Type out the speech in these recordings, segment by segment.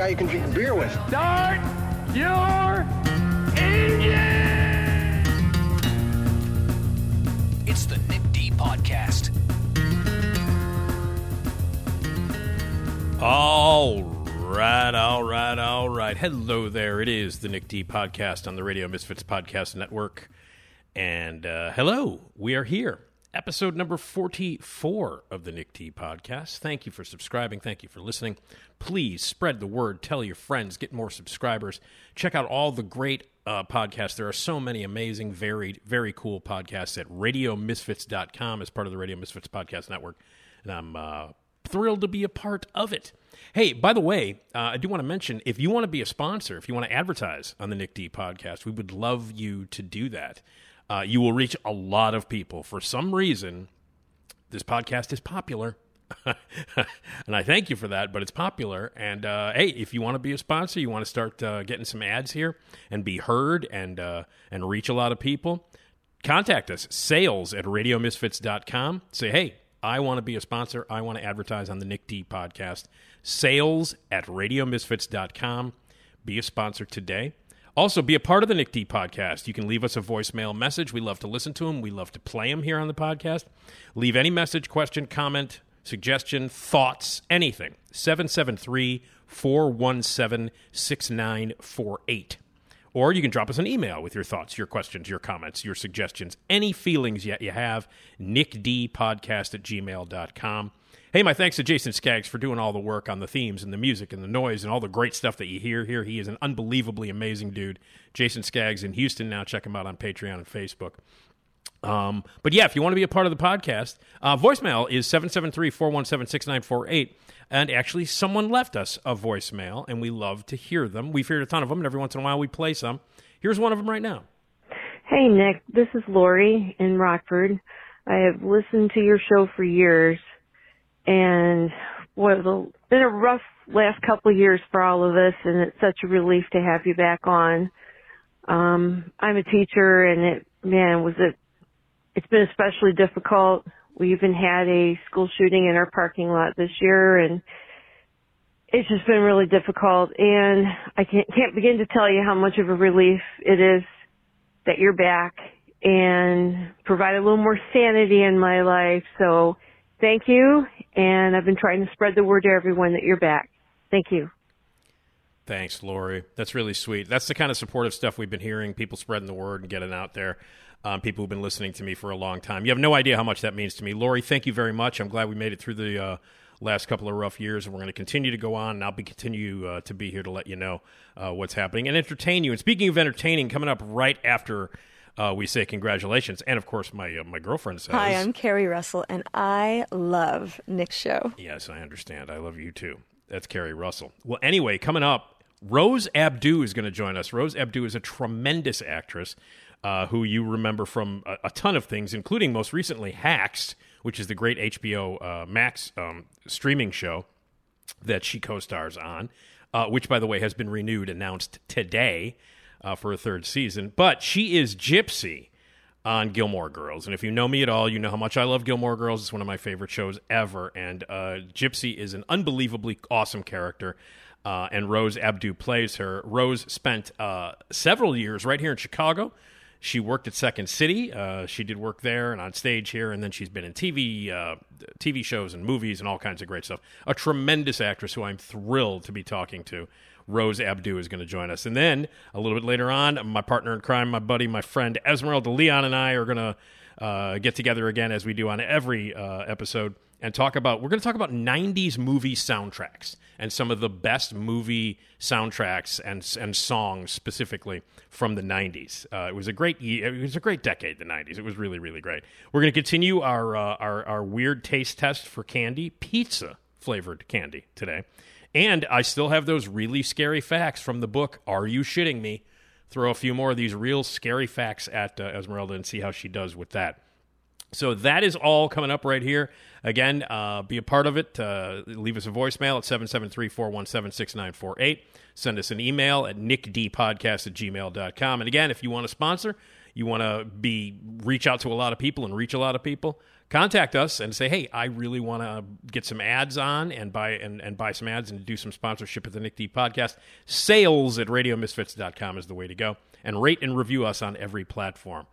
Guy you can drink beer with. start your engine! It's the Nick D Podcast. All right, all right, all right. Hello there. It is the Nick D podcast on the Radio Misfits Podcast Network. And uh, hello, we are here. Episode number 44 of the Nick D podcast. Thank you for subscribing. Thank you for listening. Please spread the word. Tell your friends. Get more subscribers. Check out all the great uh, podcasts. There are so many amazing, varied, very cool podcasts at radiomisfits.com as part of the Radio Misfits Podcast Network. And I'm uh, thrilled to be a part of it. Hey, by the way, uh, I do want to mention if you want to be a sponsor, if you want to advertise on the Nick D podcast, we would love you to do that. Uh, you will reach a lot of people. For some reason, this podcast is popular. and I thank you for that, but it's popular. And uh, hey, if you want to be a sponsor, you want to start uh, getting some ads here and be heard and uh, and reach a lot of people, contact us sales at radiomisfits.com. Say, hey, I want to be a sponsor. I want to advertise on the Nick D podcast. Sales at radiomisfits.com. Be a sponsor today. Also, be a part of the Nick D podcast. You can leave us a voicemail message. We love to listen to them. We love to play them here on the podcast. Leave any message, question, comment, suggestion, thoughts, anything. 773 417 6948. Or you can drop us an email with your thoughts, your questions, your comments, your suggestions, any feelings yet you have. nickdpodcast at gmail.com. Hey, my thanks to Jason Skaggs for doing all the work on the themes and the music and the noise and all the great stuff that you hear here. He is an unbelievably amazing dude. Jason Skaggs in Houston now. Check him out on Patreon and Facebook. Um, but yeah, if you want to be a part of the podcast, uh, voicemail is 773 417 6948. And actually, someone left us a voicemail, and we love to hear them. We've heard a ton of them, and every once in a while we play some. Here's one of them right now. Hey Nick, this is Lori in Rockford. I have listened to your show for years and boy, it's been a rough last couple of years for all of us and it's such a relief to have you back on. Um, I'm a teacher and it, man, was it, it's been especially difficult. We even had a school shooting in our parking lot this year and it's just been really difficult and I can't, can't begin to tell you how much of a relief it is that you're back and provide a little more sanity in my life. So thank you. And I've been trying to spread the word to everyone that you're back. Thank you. Thanks, Lori. That's really sweet. That's the kind of supportive stuff we've been hearing. People spreading the word and getting out there. Um, people who've been listening to me for a long time. You have no idea how much that means to me. Lori, thank you very much. I'm glad we made it through the uh, last couple of rough years, and we're going to continue to go on. And I'll be continue uh, to be here to let you know uh, what's happening and entertain you. And speaking of entertaining, coming up right after uh, we say congratulations, and of course my uh, my girlfriend says, Hi, I'm Carrie Russell, and I love Nick's show. Yes, I understand. I love you too. That's Carrie Russell. Well, anyway, coming up, Rose Abdoo is going to join us. Rose Abdoo is a tremendous actress uh, who you remember from a, a, ton of things, including most recently Hacks, which is the great HBO uh, Max um, streaming show that she co stars on, uh, which, by the way, has been renewed, announced today uh, for a third season. But she is Gypsy on Gilmore Girls. And if you know me at all, you know how much I love Gilmore Girls. It's one of my favorite shows ever. And uh, Gypsy is an unbelievably awesome character. Uh, and Rose Abdoo plays her. Rose spent uh, several years right here in Chicago. She worked at Second City. Uh, she did work there and on stage here, and then she's been in TV, uh, TV shows and movies and all kinds of great stuff. A tremendous actress who I'm thrilled to be talking to. Rose Abdoo is going to join us. And then a little bit later on, my partner in crime, my buddy, my friend Esmeralda Leon, and I are going to uh, get together again as we do on every uh, episode and talk about. We're going to talk about '90s movie soundtracks and some of the best movie soundtracks and and songs specifically from the '90s. Uh, it was a great it was a great decade, the '90s. It was really really great. We're going to continue our uh, our our weird taste test for candy, pizza flavored candy today, and I still have those really scary facts from the book. Are you shitting me? Throw a few more of these real scary facts at uh, Esmeralda and see how she does with that. So that is all coming up right here. Again, uh, be a part of it. Uh, leave us a voicemail at 773-417-6948. Send us an email at nickdpodcast at gmail.com. And again, if you want to sponsor, you want to be reach out to a lot of people and reach a lot of people, contact us and say, hey, I really want to get some ads on and buy and, and buy some ads and do some sponsorship at the Nick D podcast. Sales at radiomisfits.com is the way to go. And rate and review us on every platform.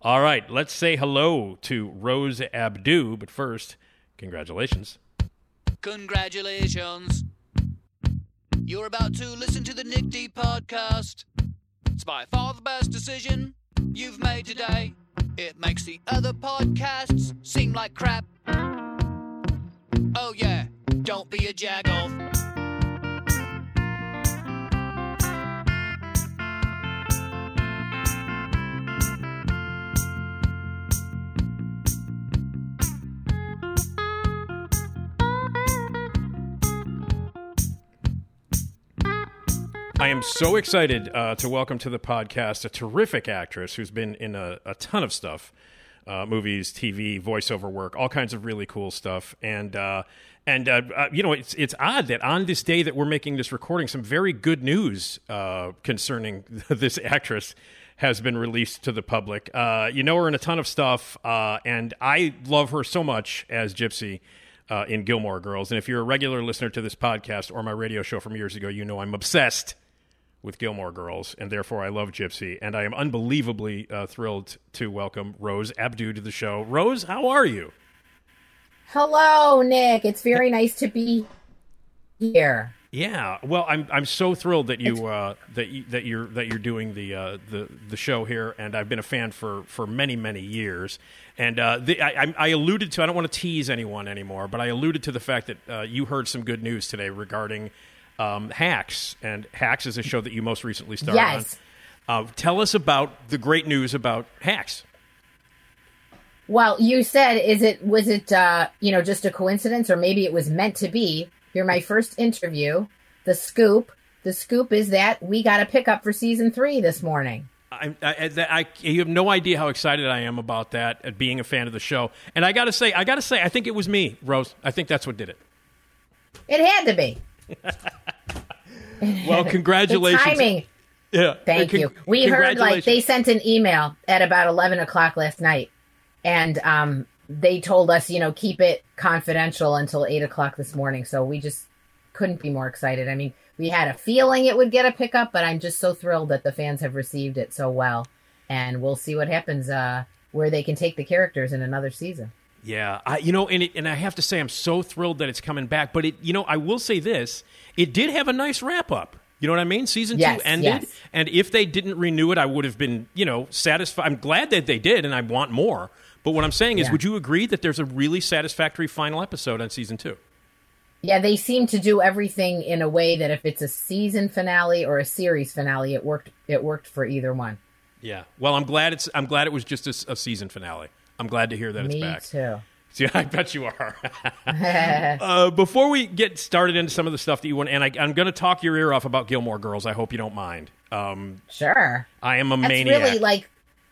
All right, let's say hello to Rose Abdoo, but first, congratulations. Congratulations. You're about to listen to the Nick D podcast. It's by far the best decision you've made today. It makes the other podcasts seem like crap. Oh, yeah, don't be a jagoff. I am so excited uh, to welcome to the podcast a terrific actress who's been in a, a ton of stuff uh, movies, TV, voiceover work, all kinds of really cool stuff. And, uh, and uh, uh, you know, it's, it's odd that on this day that we're making this recording, some very good news uh, concerning this actress has been released to the public. You know her in a ton of stuff, and I love her so much as Gypsy uh, in Gilmore Girls. And if you're a regular listener to this podcast or my radio show from years ago, you know I'm obsessed with Gilmore Girls, and therefore I love Gypsy. And I am unbelievably uh, thrilled to welcome Rose Abdoo to the show. Rose, how are you? Hello, Nick. It's very nice to be here. Yeah, well, I'm I'm so thrilled that you uh, that you, that you're that you're doing the uh, the the show here, and I've been a fan for for many many years. And uh, the, I, I- I alluded to I don't want to tease anyone anymore, but I alluded to the fact that uh, you heard some good news today regarding um, Hacks, and Hacks is a show that you most recently started Yes. on. Uh, tell us about the great news about Hacks. Well, you said, is it was it uh, you know just a coincidence, or maybe it was meant to be? You're my first interview. The scoop. The scoop is that we got a pickup for season three this morning. I, I, I, you have no idea how excited I am about that, at being a fan of the show. And I got to say, I got to say, I think it was me, Rose. I think that's what did it. It had to be. Well, congratulations. timing. Yeah. Thank Con- you. We heard like they sent an email at about eleven o'clock last night, and um, they told us, you know, keep it confidential until eight o'clock this morning. So we just couldn't be more excited. I mean, we had a feeling it would get a pickup, but I'm just so thrilled that the fans have received it so well, and we'll see what happens. Uh, where they can take the characters in another season. Yeah, I, you know, and it, and I have to say, I'm so thrilled that it's coming back. But it, you know, I will say this: it did have a nice wrap up. You know what I mean? Season Yes, two ended, yes. and if they didn't renew it, I would have been, you know, satisfied. I'm glad that they did, and I want more. But what I'm saying is, Yeah. would you agree that there's a really satisfactory final episode on season two? Yeah, they seem to do everything in a way that if it's a season finale or a series finale, it worked. It worked for either one. Yeah. Well, I'm glad it's. I'm glad it was just a season finale. I'm glad to hear that it's Me back. too. See, I bet you are. uh, before we get started into some of the stuff that you want, and I, I'm going to talk your ear off about Gilmore Girls. I hope you don't mind. Um, Sure. I am a That's maniac. really like,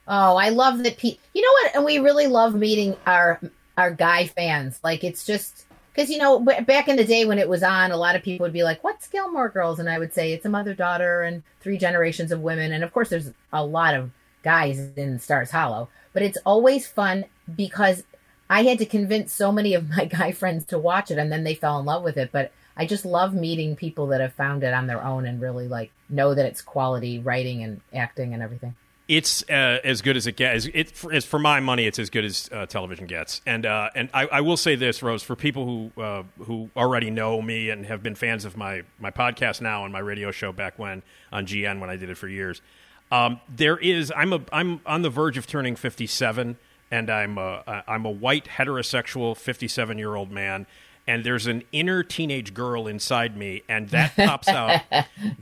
oh, I love that. Pe- you know what? And we really love meeting our our guy fans. Like it's just because you know back in the day when it was on, a lot of people would be like, "What's Gilmore Girls?" And I would say it's a mother daughter and three generations of women. And of course, there's a lot of guys in Stars Hollow, but it's always fun because I had to convince so many of my guy friends to watch it, and then they fell in love with it. But I just love meeting people that have found it on their own and really like know that it's quality writing and acting and everything. it's uh, as good as it gets. It for, as for my money, it's as good as uh, television gets. And uh, and I, I will say this, Rose, for people who uh, who already know me and have been fans of my my podcast now and my radio show back when on GN when I did it for years. Um, there is I'm a I'm on the verge of turning 57 and I'm a, I'm a white heterosexual 57 year old man, and there's an inner teenage girl inside me, and that pops out.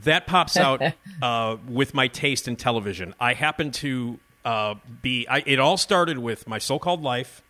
that pops out uh, with my taste in television. I happen to uh, be. I, it all started with my so-called life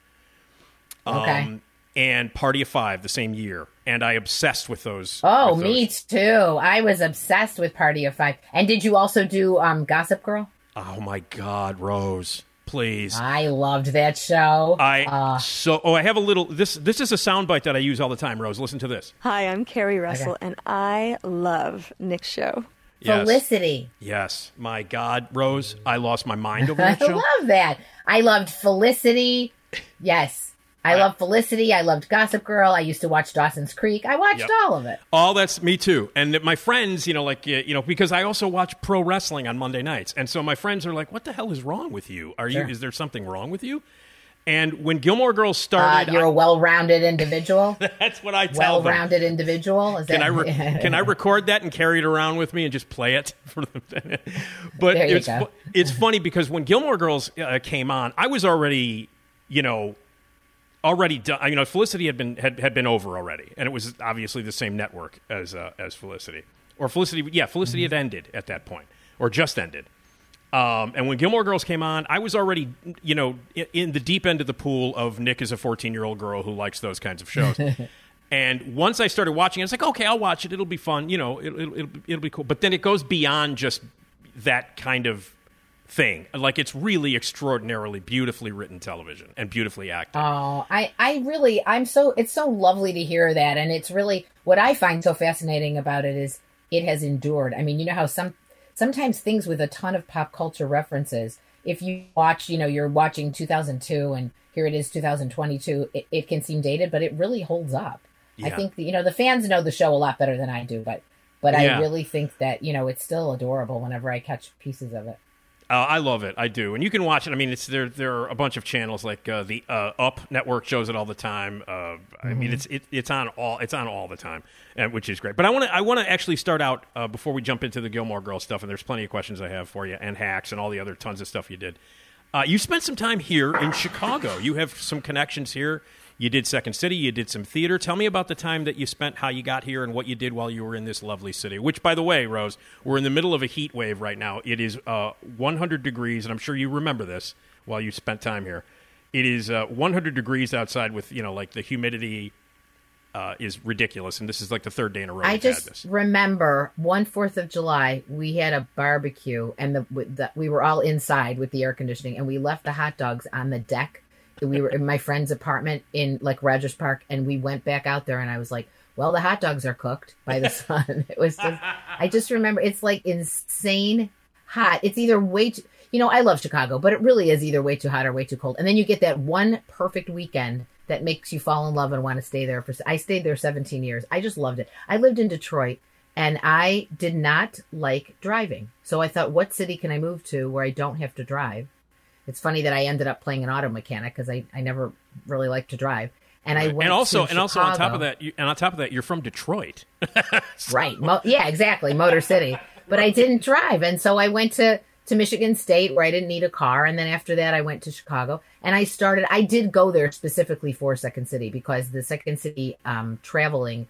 Okay. And Party of Five the same year, and I obsessed with those. oh, with me those. too. I was obsessed with Party of Five. And did you also do um, Gossip Girl? Oh my God, Rose, please. I loved that show. I Uh, so oh I have a little this this is a soundbite that I use all the time, Rose. Listen to this. Hi, I'm Carrie Russell, and I love Nick's show. Yes. Felicity. Yes. My God, Rose, I lost my mind over that show. I love that. I loved Felicity. Yes. I loved Felicity. I loved Gossip Girl. I used to watch Dawson's Creek. I watched Yep. all of it. All that's me too. And my friends, you know, like uh, you know, because I also watch pro wrestling on Monday nights, and so my friends are like, "What the hell is wrong with you? Are you? Is there something wrong with you?" And when Gilmore Girls Uh, started, you're I- a well-rounded individual. that's what I tell them. well-rounded individual. Is Can that, I re- can I record that and carry it around with me and just play it for them? but There you it's go. it's funny because when Gilmore Girls uh, came on, I was already you know already done. You know, Felicity had been had, had been over already, and it was obviously the same network as uh, as Felicity or Felicity. Yeah, Felicity Mm-hmm. had ended at that point or just ended. Um, and when Gilmore Girls came on, I was already, you know, in, in the deep end of the pool of Nick is a 14 year old girl who likes those kinds of shows. and once I started watching it, it's like, okay, I'll watch it. It'll be fun. You know, it'll, it'll, it'll, it'll be cool. But then it goes beyond just that kind of thing. Like, it's really extraordinarily beautifully written television and beautifully acted. Oh, I, I really, I'm so, it's so lovely to hear that. And it's really, what I find so fascinating about it is it has endured. I mean, you know how some, sometimes things with a ton of pop culture references, if you watch, you know, you're watching 2002 and here it is 2022, it, it can seem dated, but it really holds up. I think, that, you know, the fans know the show a lot better than I do, but, but Yeah. I really think that, you know, it's still adorable whenever I catch pieces of it. Uh, I love it. I do, and you can watch it. I mean, it's there. There are a bunch of channels like uh, the uh, Up Network shows it all the time. Uh, I mean, it's it, it's on all it's on all the time, and, which is great. But I want to I want to actually start out uh, before we jump into the Gilmore Girls stuff. And there's plenty of questions I have for you, and hacks, and all the other tons of stuff you did. Uh, you spent some time here in Chicago. You have some connections here. You did Second City. You did some theater. Tell me about the time that you spent, how you got here, and what you did while you were in this lovely city. Which, by the way, Rose, we're in the middle of a heat wave right now. It is uh, 100 degrees, and I'm sure you remember this while you spent time here. It is uh, 100 degrees outside with you know like the humidity uh, is ridiculous, and this is like the third day in a row I just remember one Fourth of July, we had a barbecue, and the, the we were all inside with the air conditioning, and we left the hot dogs on the deck. We were in my friend's apartment in like Rogers Park, and we went back out there, and I was like, "Well, the hot dogs are cooked by the sun." it was just, I just remember it's like insane hot. It's either way too, you know, I love Chicago, but it really is either way too hot or way too cold. And then you get that one perfect weekend that makes you fall in love and want to stay there for. I stayed there 17 years. I just loved it. I lived in Detroit and I did not like driving. So I thought, what city can I move to where I don't have to drive? It's funny that I ended up playing an auto mechanic because I, I never really liked to drive. And I went and also, and also on top of that, you, and on top of that, you're from Detroit. Right. Mo- yeah, exactly. Motor City. But I didn't drive. And so I went to, to Michigan State where I didn't need a car. And then after that, I went to Chicago and I started, I did go there specifically for Second City because the Second City um, traveling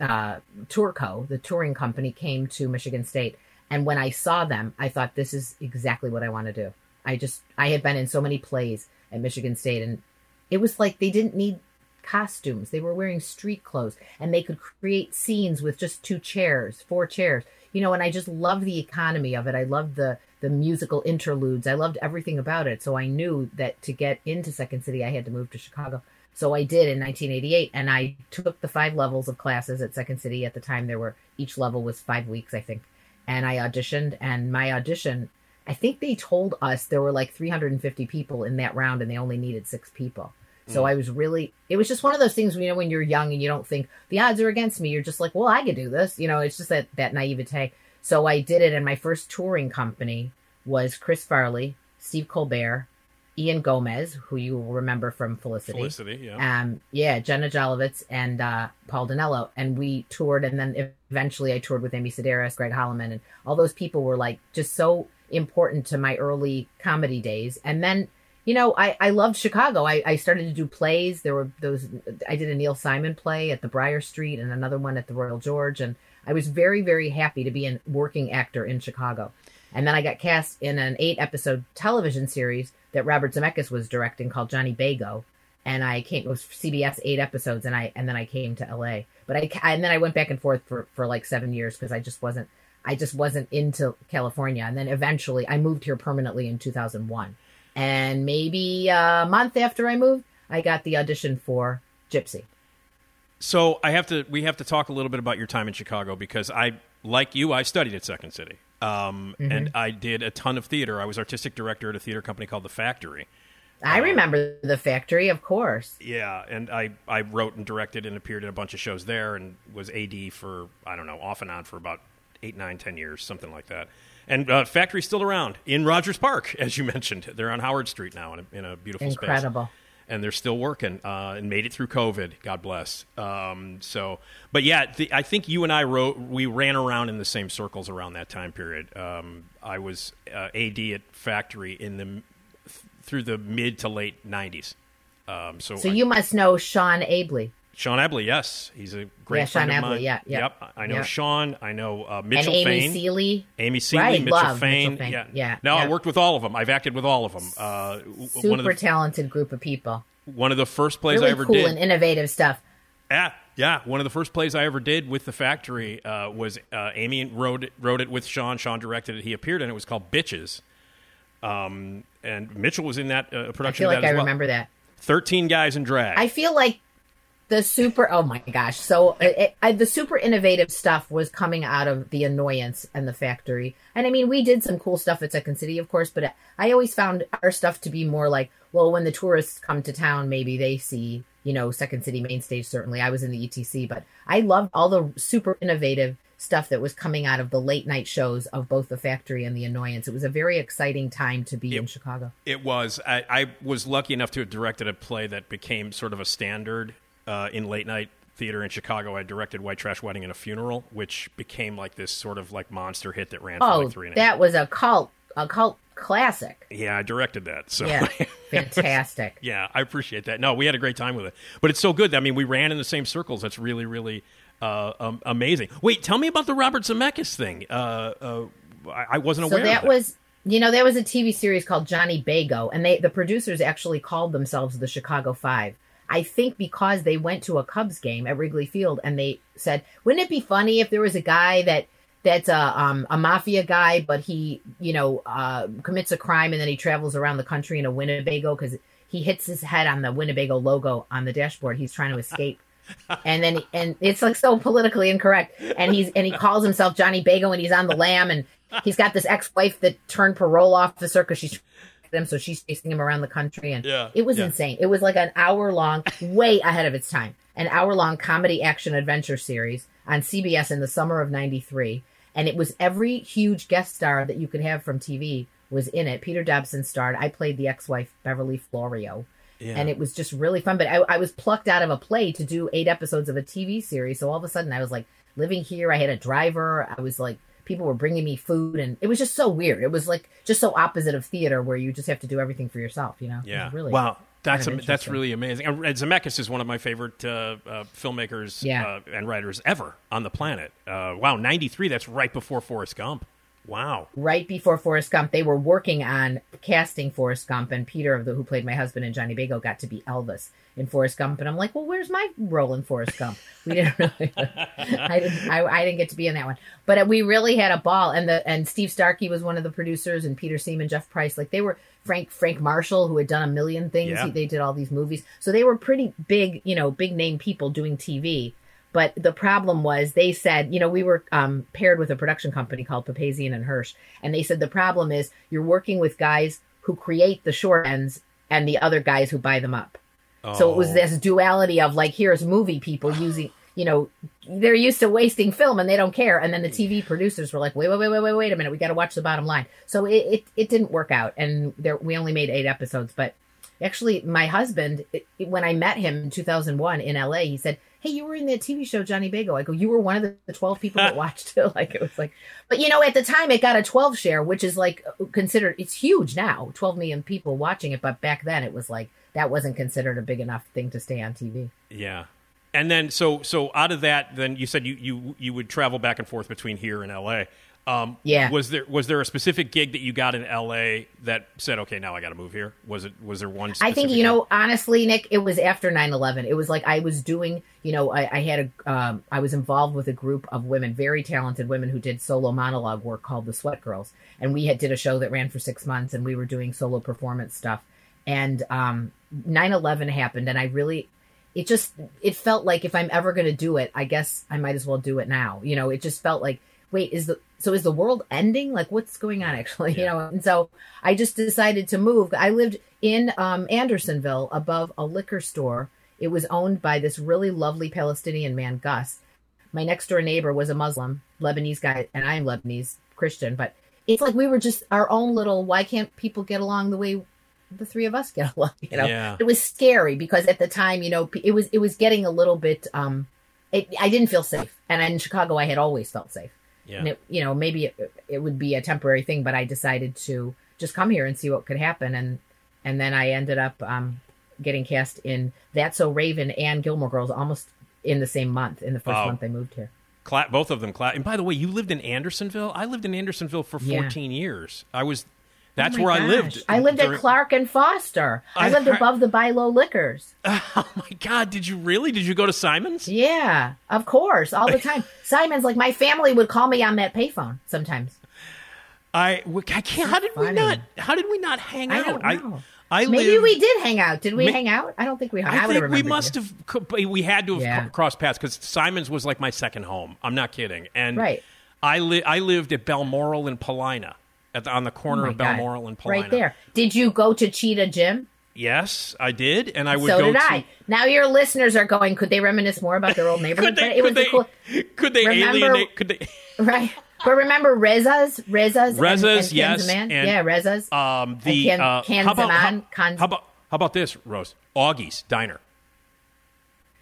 uh, tour co, the touring company came to Michigan State. And when I saw them, I thought, this is exactly what I want to do. I just, I had been in so many plays at Michigan State and it was like they didn't need costumes. They were wearing street clothes and they could create scenes with just two chairs, four chairs. You know, and I just love the economy of it. I loved the the musical interludes. I loved everything about it. So I knew that to get into Second City I had to move to Chicago. So I did in 1988 and I took the five levels of classes at Second City at the time there were each level was 5 weeks I think. And I auditioned and my audition I think they told us there were like 350 people in that round and they only needed 6 people. So I was really, it was just one of those things, you know, when you're young and you don't think the odds are against me, you're just like, well, I could do this. You know, it's just that, that naivete. So I did it. And my first touring company was Chris Farley, Steve Colbert, Ian Gomez, who you will remember from Felicity. Felicity, yeah. Um, yeah, Jenna Jolovitz and uh, Paul Dinello. And we toured. And then eventually I toured with Amy Sedaris, Greg Hollimon. And all those people were like just so important to my early comedy days. And then you know, I, I loved Chicago. I, I started to do plays. There were those, I did a Neil Simon play at the Briar Street and another one at the Royal George. And I was very, very happy to be a working actor in Chicago. And then I got cast in an eight episode television series that Robert Zemeckis was directing called Johnny Bago. And I came, it was CBS eight episodes and I, and then I came to LA. But I, and then I went back and forth for, for like seven years because I just wasn't, I just wasn't into California. And then eventually I moved here permanently in 2001. And maybe a month after I moved, I got the audition for Gypsy. So I have to. We have to talk a little bit about your time in Chicago because I, like you, I studied at Second City, um, Mm-hmm. and I did a ton of theater. I was artistic director at a theater company called The Factory. I remember the factory, of course. Yeah, and I, I wrote and directed and appeared in a bunch of shows there, and was AD for I don't know off and on for about eight, nine, ten years, something like that. And uh, Factory's still around in Rogers Park, as you mentioned. They're on Howard Street now in a, in a beautiful space. Incredible. and they're still working uh, and made it through COVID. God bless. Um, so, but yeah, the, I think you and I wrote we ran around in the same circles around that time period. Um, I was uh, AD at Factory in the th- through the mid to late '90s. Um, so, So I- you must know Sean Abley Sean Abley, yes, he's a great Yeah, friend Sean of Abley, mine. yeah, yeah, Yep, I know yeah. Sean. I know uh, and Mitchell Amy Fain. Seeley. Amy Seeley, Right, Mitchell, Fain. Mitchell Fain. Yeah, Yeah, No, I yeah. worked with all of them. I've acted with all of them. Uh, Super one of the talented group of people. one of the first plays Really I ever did. cool did. and innovative stuff. Yeah, yeah. One of the first plays I ever did with the factory uh, was uh, Amy wrote it, wrote it with Sean. Sean directed it. He appeared in it. It was called Bitches. Um, and Mitchell was in that uh, I production. feel of like I well. remember that. Thirteen guys in drag. I feel like the super. Oh my gosh! So it, it, I, the super innovative stuff was coming out of the annoyance and the factory. And I mean, we did some cool stuff at Second City, of course, but I always found our stuff to be more like, well, when the tourists come to town, maybe they see, you know, Second City main stage. Certainly, I was in the ETC, but I loved all the super innovative stuff that was coming out of the late night shows of both the factory and the annoyance. It was a very exciting time to be in Chicago. It was. I, I was lucky enough to have directed a play that became sort of a standard uh, in late night theater in Chicago. I directed White Trash Wedding and a Funeral, which became like this sort of like monster hit that ran for Oh, like three and a half. that was a cult, a cult classic. Yeah, I directed that. So Yeah, fantastic. yeah, I appreciate that. No, we had a great time with it, but it's so good. I mean, we ran in the same circles. That's really, really uh, um, amazing. Wait, tell me about the Robert Zemeckis thing. Uh, uh, I, I wasn't So aware. that that was, you know, that was a TV series called Johnny Bago, and they the producers actually called themselves the Chicago Five. I think because they went to a Cubs game at Wrigley Field and they said, "Wouldn't it be funny if there was a guy that that's a um, a mafia guy, but he you know uh, commits a crime and then he travels around the country in a Winnebago because he hits his head on the Winnebago logo on the dashboard. He's trying to escape." and then and it's like so politically incorrect and he's and he calls himself johnny bago and he's on the lam and he's got this ex-wife that turned parole officer because she's him so she's chasing him around the country and Yeah, it was yeah. insane it was like an hour long way ahead of its time an hour long comedy action adventure series on cbs in the summer of 93 and it was every huge guest star that you could have from tv was in it peter dobson starred i played the ex-wife beverly florio Yeah. and it was just really fun. But I, I was plucked out of a play to do eight episodes of a TV series, so all of a sudden I was like living here. I had a driver. I was like people were bringing me food, and it was just so weird. It was like just so opposite of theater, where you just have to do everything for yourself. You know? Yeah. really wow. That's kind of am- that's really amazing. And and Zemeckis is one of my favorite uh, uh, filmmakers Yeah. uh, and writers ever on the planet. Uh, wow, ninety three. That's right before Forrest Gump. Wow. right before Forrest Gump, they were working on casting Forrest Gump, and Peter, of the, who played my husband and Johnny Bago, got to be Elvis in Forrest Gump. And I'm like, well, where's my role in Forrest Gump? We didn't really, I didn't, I, I didn't get to be in that one, but uh, we really had a ball. And the and Steve Starkey was one of the producers, and Peter Seaman, Jeff Price, like they were Frank Frank Marshall, who had done a million things. Yeah. He, they did all these movies, so they were pretty big, you know, big name people doing TV. But the problem was they said, you know, we were um, paired with a production company called Papazian and Hirsch, and they said the problem is you're working with guys who create the short ends and the other guys who buy them up. So it was Oh. this duality of like, here's movie people using, you know, they're used to wasting film and they don't care, and then the TV producers were like, wait, wait, wait, wait, wait, wait a minute, we got to watch the bottom line. So it, it it didn't work out, and there we only made eight episodes, but actually my husband it- when i met him in 2001 in la he said "Hey, you were in that TV show Johnny Bago." I go, "You were one of the, the twelve people that watched it." Like it was like, but you know, at the time it got a twelve share, which is like considered it's huge now, twelve million people watching it. But back then it was like that wasn't considered a big enough thing to stay on TV. Yeah. And then so so out of that, then you said you you you would travel back and forth between here and L.A. Um, Yeah. Was there was there a specific gig that you got in L.A. that said, okay, now I got to move here? Was it was there one? I think you gig? know honestly, Nick, it was after 9-11. It was like I was doing, you know, I, I had a, um, I was involved with a group of women, very talented women who did solo monologue work called the Sweat Girls, and we had did a show that ran for six months, and we were doing solo performance stuff. And um, 9-11 happened, and I really, it just, it felt like if I'm ever going to do it, I guess I might as well do it now. You know, it just felt like, wait, is the so is the world ending? Like, what's going on actually? You know, and so I just decided to move. I lived in um, Andersonville above a liquor store. It was owned by this really lovely Palestinian man, Gus. My next door neighbor was a Muslim, Lebanese guy, and I am Lebanese Christian. But it's like we were just our own little. Why can't people get along the way the three of us get along? You know, Yeah. it was scary because at the time, you know, it was it was getting a little bit. um it, I didn't feel safe, and in Chicago, I had always felt safe. Yeah. And it, you know, maybe it, it would be a temporary thing, but I decided to just come here and see what could happen, and and then I ended up um, getting cast in That's So Raven and Gilmore Girls almost in the same month. In the first Wow. month I moved here. Cla- both of them. Cla- and by the way, you lived in Andersonville. I lived in Andersonville for Yeah. 14 years. I was. That's Oh where I lived. I lived during- at Clark and Foster. I, I lived heard- above the Buy Low Liquors. Oh my God! Did you really? Did you go to Simon's? Yeah, of course, all the time. Simon's like my family would call me on that payphone sometimes. I, I can't. How did we not? How did we not hang I out? don't know. I, I Maybe lived- we did hang out. Did we Ma- hang out? I don't think we hung. I I, think we must you. have. We had to have Yeah. crossed paths because Simon's was like my second home. I'm not kidding. And Right. I li- I lived at Balmoral in Paulina, at the, on the corner Oh of God. Balmoral and Paulina. Right there. Did you go to Cheetah Gym? Yes, I did, and I would so go did to. I. Now your listeners are going. Could they reminisce more about their old neighborhood? Could they? It Could a they? cool, Could they Remember- alienate? Could they? right? But remember Reza's, Reza's, Reza's, and, and yes, and- yeah, Reza's. Um, the Can- uh, Can how about how, Zaman, how about how about this, Rose? Augie's Diner.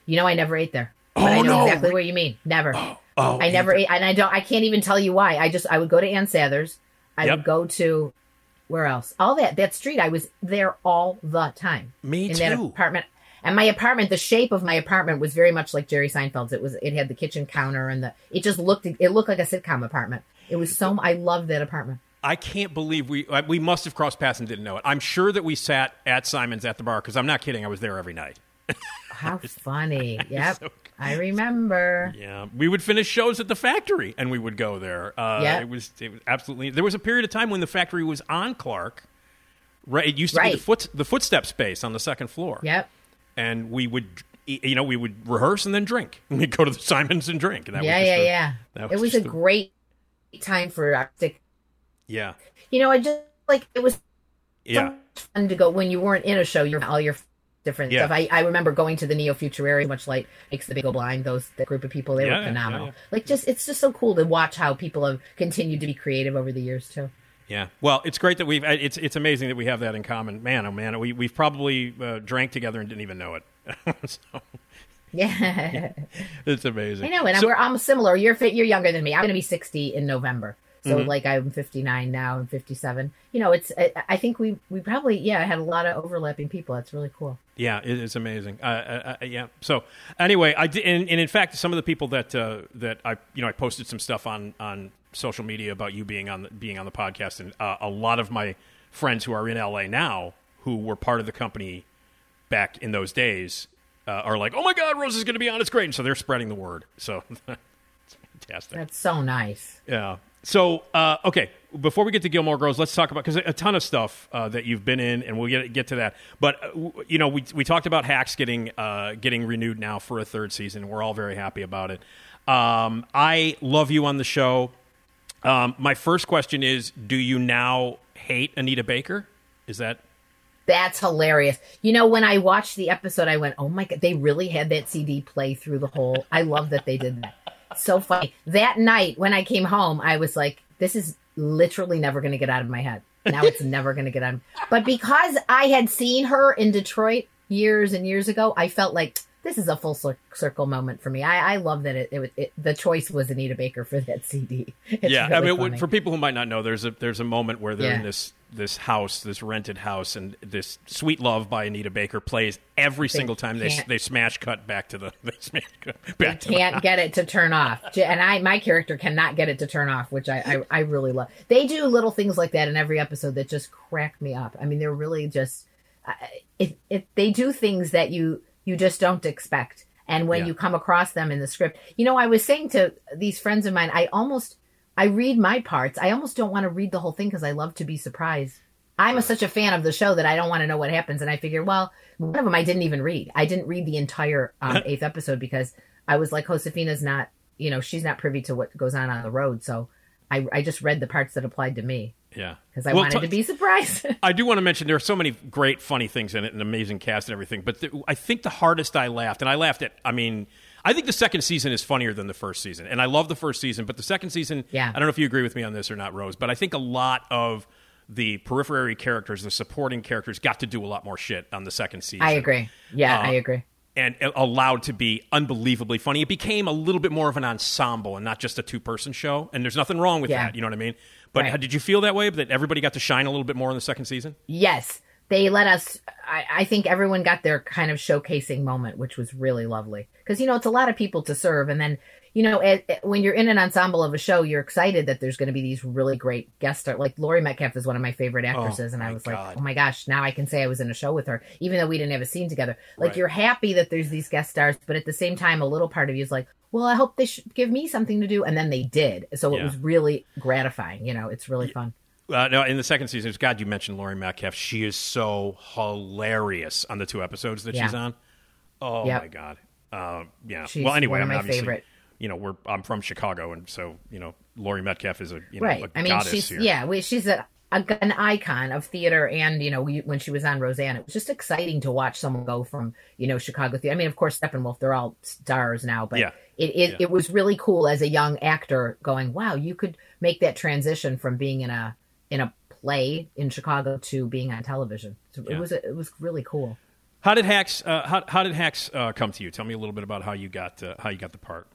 you know, I never ate there, Oh, I know no. exactly what you mean. Never. Oh, I never ate, and I don't. I can't even tell you why. I just I would go to Ann Sather's. I Yep. would go to where else? All that that street. I was there all the time. Me in that too. apartment. And my apartment, the shape of my apartment was very much like Jerry Seinfeld's. It was, it had the kitchen counter and the, it just looked, it looked like a sitcom apartment. It was so, I loved that apartment. I can't believe we uh, we must have crossed paths and didn't know it. I'm sure that we sat at Simon's at the bar because I'm not kidding. I was there every night. How funny. Yep. so I remember. Yeah, we would finish shows at the factory and we would go there. Uh, Yeah. it was it was absolutely. There was a period of time when the factory was on Clark. Right, it used to be the foot the footstep space on the second floor. Yep. and we would you know we would rehearse and then drink. We'd go to the Simon's and drink. And that yeah, was yeah, a- yeah. that It was a great time for artistic. yeah You know, I just like it was yeah. so much fun to go when you weren't in a show. You're all your different Yeah. stuff. I, I remember going to the Neo Futurary, much like makes the Baby Go Blind. Those that group of people, they Yeah, were phenomenal. yeah. Like just it's just so cool to watch how people have continued to be creative over the years too. Yeah, well, it's great that we've. It's it's amazing that we have that in common. Man, oh man, we we've probably uh, drank together and didn't even know it. so Yeah, it's amazing. I know, and So- we're almost similar. You're fit. You're younger than me. I'm going to be 60 in November. So Mm-hmm. like I'm 59 now. I'm 57. You know, it's. I, I think we we probably yeah had a lot of overlapping people. That's really cool. Yeah, it is amazing. Uh, uh, uh, yeah. So anyway, I did, and, and in fact, some of the people that uh, that I you know I posted some stuff on on social media about you being on the, being on the podcast, and uh, a lot of my friends who are in LA now who were part of the company back in those days uh, are like, "Oh my God, Rose is going to be on. It's great!" And so they're spreading the word. So it's fantastic. That's so nice. Yeah. So, uh, okay, before we get to Gilmore Girls, let's talk about because a ton of stuff uh, that you've been in, and we'll get get to that. But uh, you know, we we talked about Hacks getting uh, getting renewed now for a third season. We're all very happy about it. Um, I love you on the show. Um, my first question is: Do you now hate Anita Baker? Is that That's hilarious. You know, when I watched the episode, I went, "Oh my god, they really had that CD play through the whole." I love that they did that. So funny. That night when I came home, I was like, "This is literally never going to get out of my head." Now it's never going to get out. Of... But because I had seen her in Detroit years and years ago, I felt like this is a full circle moment for me. I, I love that it, it, was- it the choice was Anita Baker for that CD. It's yeah, I mean, funny. for people who might not know, there's a there's a moment where they're in this this house, this rented house, and this "Sweet Love" by Anita Baker plays every single time they they smash cut back to the they smash cut they back to can't get it to turn off. And i my character cannot get it to turn off which I, I i really love. They do little things like that in every episode that just crack me up. I mean they're really just if it they do things that you you just don't expect. And when Yeah. you come across them in the script you know i was saying to these friends of mine i almost i read my parts i almost don't want to read the whole thing because i love to be surprised I'm a, such a fan of the show that I don't want to know what happens. And I figure, well, one of them I didn't even read. I didn't read the entire um, eighth episode because I was like, Josefina's not, you know, she's not privy to what goes on on the road. So I, I just read the parts that applied to me yeah because I Well, wanted t- to be surprised. I do want to mention there are so many great, funny things in it, an amazing cast and everything. But the, I think the hardest I laughed, and I laughed at. I mean, I think the second season is funnier than the first season, and I love the first season. But the second season, Yeah. I don't know if you agree with me on this or not, Rose, but I think a lot of the periphery characters, the supporting characters, got to do a lot more shit on the second season. I agree. Yeah, Uh, I agree. and allowed to be unbelievably funny. It became a little bit more of an ensemble and not just a two person show. And there's nothing wrong with Yeah. that. You know what I mean? But Right. how- did you feel that way? That everybody got to shine a little bit more in the second season? Yes, they let us. I, I think everyone got their kind of showcasing moment, which was really lovely. Because you know it's a lot of people to serve, and then you know it, it- when you're in an ensemble of a show, you're excited that there's going to be these really great guest stars. Like Laurie Metcalf is one of my favorite oh actresses, and I was God. like, oh my gosh, now I can say I was in a show with her, even though we didn't have a scene together. Like Right. you're happy that there's these guest stars, but at the same time, a little part of you is like. Well, I hope they should give me something to do, and then they did. So Yeah. it was really gratifying. You know, it's really fun. Uh, no, in the second season, God, you mentioned Laurie Metcalf. She is so hilarious on the two episodes that Yeah. she's on. Oh Yep. my God. Uh, yeah. She's well, anyway, I mean, my obviously, favorite. You know, we're I'm from Chicago, and so you know, Laurie Metcalf is a you know right. a I mean, goddess she's here. yeah, we, she's a, a an icon of theater, and you know, we, when she was on Roseanne, it was just exciting to watch someone go from you know Chicago theater. I mean, of course, Steppenwolf, they're all stars now, but Yeah. it it, Yeah. it was really cool as a young actor going, wow, you could make that transition from being in a in a play in Chicago to being on television. So Yeah. It was it was really cool. How did Hacks? Uh, how, how did Hacks uh, come to you? Tell me a little bit about how you got uh, how you got the part.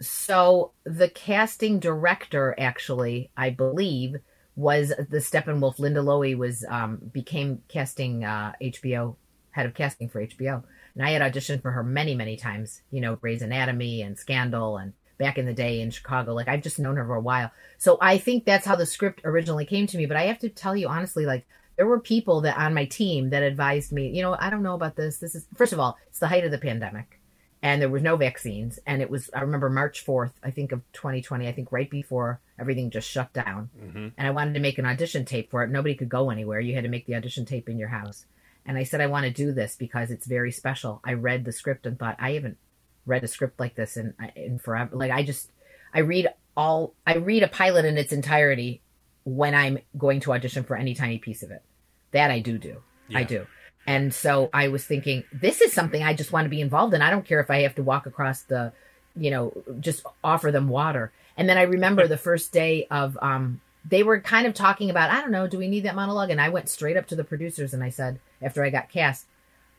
So the casting director, actually, I believe, was the Steppenwolf. Linda Lowy was um, became casting uh, HBO head of casting for HBO, and I had auditioned for her many, many times. You know, Grey's Anatomy and Scandal, and back in the day in Chicago. Like I've just known her for a while, so I think that's how the script originally came to me. But I have to tell you honestly, like there were people that on my team that advised me. You know, I don't know about this. This is first of all, it's the height of the pandemic and there was no vaccines and it was i remember march 4th i think of 2020 i think right before everything just shut down mm-hmm. and i wanted to make an audition tape for it nobody could go anywhere you had to make the audition tape in your house and i said i want to do this because it's very special i read the script and thought i haven't read a script like this in, in forever like i just i read all i read a pilot in its entirety when i'm going to audition for any tiny piece of it that i do do i do and so I was thinking, this is something I just want to be involved in. I don't care if I have to walk across the, you know, just offer them water. And then I remember the first day of, um, they were kind of talking about, I don't know, do we need that monologue? And I went straight up to the producers and I said, after I got cast,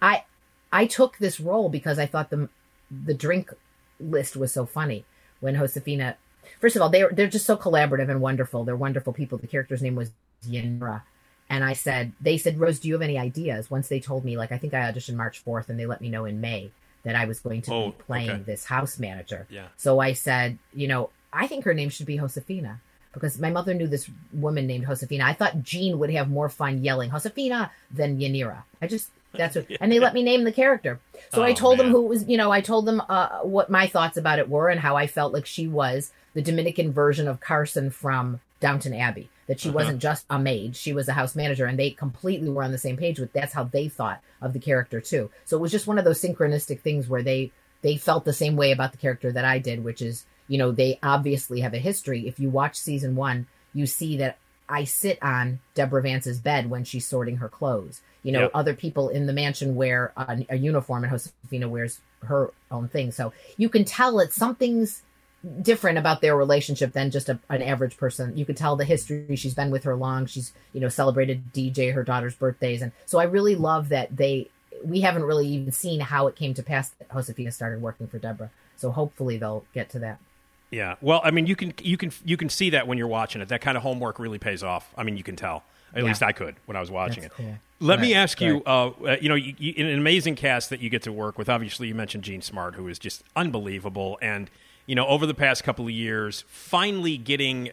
I, I took this role because I thought the, the drink list was so funny when Josefina. First of all, they're they're just so collaborative and wonderful. They're wonderful people. The character's name was Yanira. And I said, they said, Rose, do you have any ideas? Once they told me, like, I think I auditioned March 4th and they let me know in May that I was going to Oh, be playing okay. this house manager. Yeah. So I said, you know, I think her name should be Josefina because my mother knew this woman named Josefina. I thought Jean would have more fun yelling Josefina than Yanira. I just, that's what, and they let me name the character. So I Oh, told them who it was, you know, I told them uh, what my thoughts about it were and how I felt like she was the Dominican version of Carson from Downton Abbey. That she Uh-huh. wasn't just a maid, she was a house manager, and they completely were on the same page with that's how they thought of the character too. So it was just one of those synchronistic things where they they felt the same way about the character that I did, which is, you know, they obviously have a history. If you watch season one, you see that I sit on Deborah Vance's bed when she's sorting her clothes. You know, Yep. other people in the mansion wear a, a uniform, and Josefina wears her own thing. So you can tell that something's different about their relationship than just a, an average person. You could tell the history. She's been with her long. She's you know celebrated DJ her daughter's birthdays, and so I really love that they we haven't really even seen how it came to pass that Josefina started working for Deborah. So hopefully they'll get to that. Yeah. Well, I mean, you can you can you can see that when you're watching it. That kind of homework really pays off. I mean, you can tell. At Yeah. least I could when I was watching That's it. cool. Let me Right, ask you. Uh, uh, you know, you, you, an amazing cast that you get to work with. Obviously, you mentioned Jean Smart, who is just unbelievable, and you know, over the past couple of years, finally getting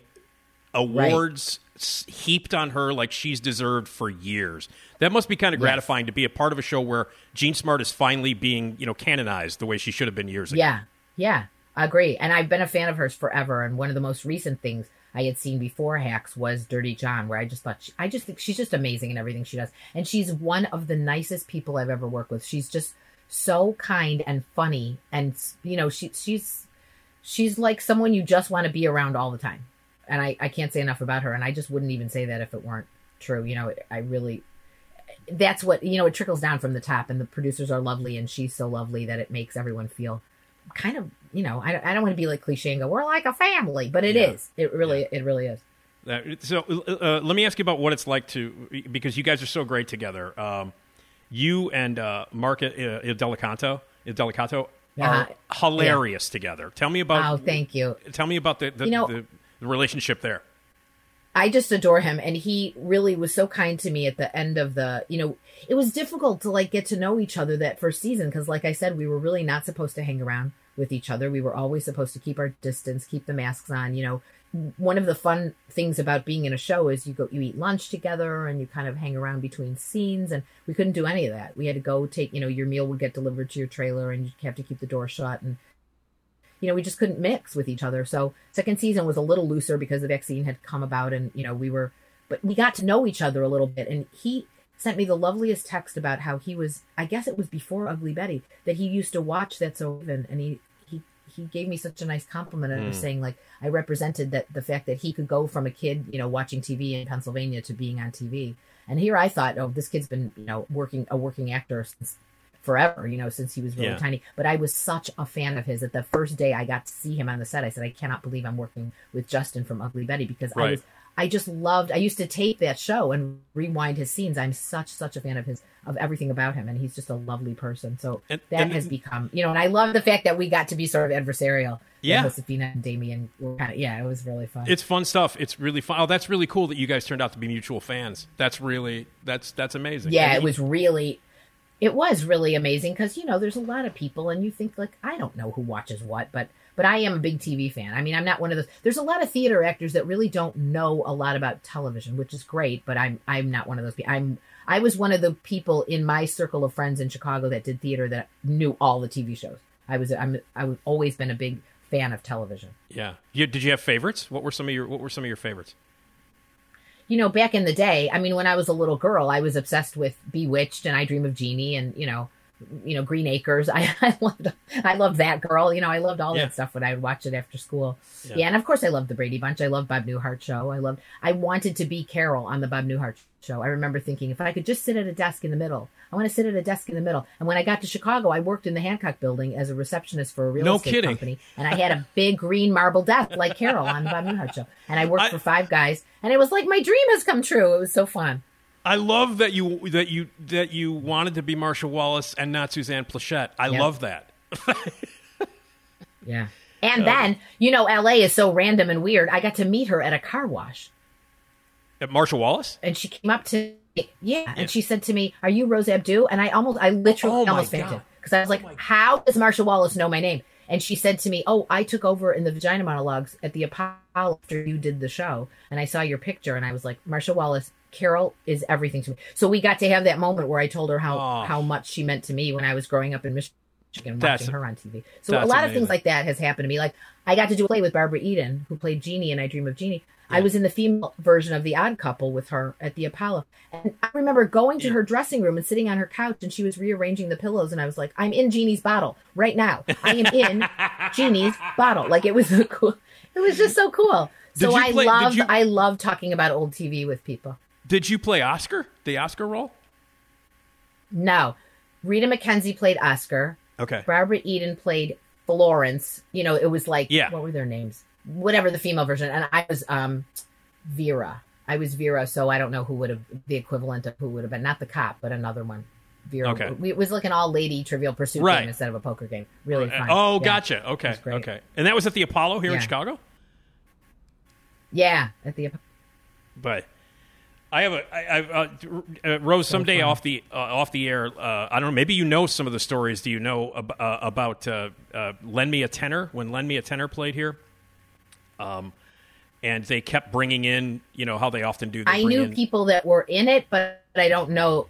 awards s heaped on her like she's deserved for years. That must be kind of Yes. gratifying to be a part of a show where Jean Smart is finally being, you know, canonized the way she should have been years ago. Yeah, yeah, I agree. And I've been a fan of hers forever. And one of the most recent things I had seen before Hacks was Dirty John, where I just thought she, I just think she's just amazing in everything she does, and she's one of the nicest people I've ever worked with. She's just so kind and funny, and you know, she she's she's like someone you just want to be around all the time. And I I can't say enough about her, and I just wouldn't even say that if it weren't true. You know, I really that's what you know it trickles down from the top and the producers are lovely and she's so lovely that it makes everyone feel kind of you know i, don't- I don't want to be like cliche and go we're like a family but it is. Yeah. it really it really is Uh, so uh, let me ask you about what it's like to because you guys are so great together. Um, you and uh, Mark uh, Indelicato, Il Delicato are hilarious together. Tell me about. oh thank you Tell me about the the, You know- the, the relationship there. I just adore him and he really was so kind to me at the end of the you know it was difficult to like get to know each other that first season because like I said we were really not supposed to hang around with each other we were always supposed to keep our distance keep the masks on you know one of the fun things about being in a show is you go you eat lunch together and you kind of hang around between scenes and we couldn't do any of that we had to go take you know your meal would get delivered to your trailer and you have to keep the door shut and you know, we just couldn't mix with each other. So second season was a little looser because the vaccine had come about and, you know, we were, but we got to know each other a little bit. And he sent me the loveliest text about how he was, I guess it was before Ugly Betty, that he used to watch That's So Raven. And he, he, he gave me such a nice compliment of Mm. saying like I represented that the fact that he could go from a kid, you know, watching TV in Pennsylvania to being on TV. And here I thought, oh, this kid's been, you know, working a working actor since forever, you know, since he was really Yeah. tiny. But I was such a fan of his that the first day I got to see him on the set, I said, I cannot believe I'm working with Justin from Ugly Betty because I was I just loved I used to tape that show and rewind his scenes. I'm such such a fan of his of everything about him and he's just a lovely person. So And- that and- has become you know, and I love the fact that we got to be sort of adversarial. Yeah. Josefina and Damien were kind of yeah, it was really fun. It's fun stuff. It's really fun. Oh, that's really cool that you guys turned out to be mutual fans. That's really that's that's amazing. yeah, And it was really it was really amazing because you know there's a lot of people and you think like I don't know who watches what, but but I am a big TV fan. I mean, I'm not one of those. There's a lot of theater actors that really don't know a lot about television, which is great. But I'm I'm not one of those. people. I'm I was one of the people in my circle of friends in Chicago that did theater that knew all the TV shows. I was I'm I've always been a big fan of television. Yeah. You, did you have favorites? What were some of your What were some of your favorites? you know, back in the day, I mean, when I was a little girl, I was obsessed with Bewitched and I Dream of Jeannie and, you know, you know, Green Acres. I, I loved, I loved that girl. You know, I loved all Yeah. that stuff when I would watch it after school. Yeah. Yeah. and of course, I loved the Brady Bunch. I loved Bob Newhart show. I loved. I wanted to be Carol on the Bob Newhart show. I remember thinking, if I could just sit at a desk in the middle, I want to sit at a desk in the middle. And when I got to Chicago, I worked in the Hancock Building as a receptionist for a real No estate kidding. company, and I had a big green marble desk like Carol on the Bob Newhart show. And I worked I- for five guys, and it was like my dream has come true. It was so fun. I love that you that you that you wanted to be Marcia Wallace and not Suzanne Pleshette. I Yep. love that. Yeah. And uh, then, you know, LA is so random and weird. I got to meet her at a car wash. At Marcia Wallace? And she came up to me. Yeah. And she said to me, Are you Rose Abdoo? And I almost, I literally Oh, oh almost fainted. Because I was oh like, How does Marcia Wallace know my name? And she said to me, Oh, I took over in the vagina monologues at the Apollo after you did the show. And I saw your picture and I was like, Marcia Wallace, Carol is everything to me. So we got to have that moment where I told her how, Oh. how much she meant to me when I was growing up in Michigan watching That's- her on TV. So a lot of things like that has happened to me. Like I got to do a play with Barbara Eden, who played Jeannie in I Dream of Jeannie. I was in the female version of The Odd Couple with her at the Apollo. And I remember going to her dressing room and sitting on her couch and she was rearranging the pillows and I was like, I'm in Jeannie's bottle right now. I am in Jeannie's bottle. Like it was cool it was just so cool. Did So I play- love you- I love talking about old TV with people. Did you play Oscar? The Oscar role? No. Rita McKenzie played Oscar. Okay. Barbara Eden played Florence. You know, it was like Yeah. what were their names? Whatever the female version. And I was um Vera. I was Vera, so I don't know who would have the equivalent of who would have been not the cop, but another one. Vera. Okay. We, it was like an all lady Trivial Pursuit Right. game instead of a poker game. Really fun. Oh, Yeah. gotcha. Okay, okay. And that was at the Apollo here in Chicago. Yeah, at the Apollo. But I have a I, I, uh, uh, Rose someday off the uh, off the air. Uh, I don't know. Maybe you know some of the stories. Do you know ab- uh, about uh, uh, Lend Me a Tenor when Lend Me a Tenor played here? Um, and they kept bringing in, you know, how they often do. They I knew in- people that were in it, but I don't know.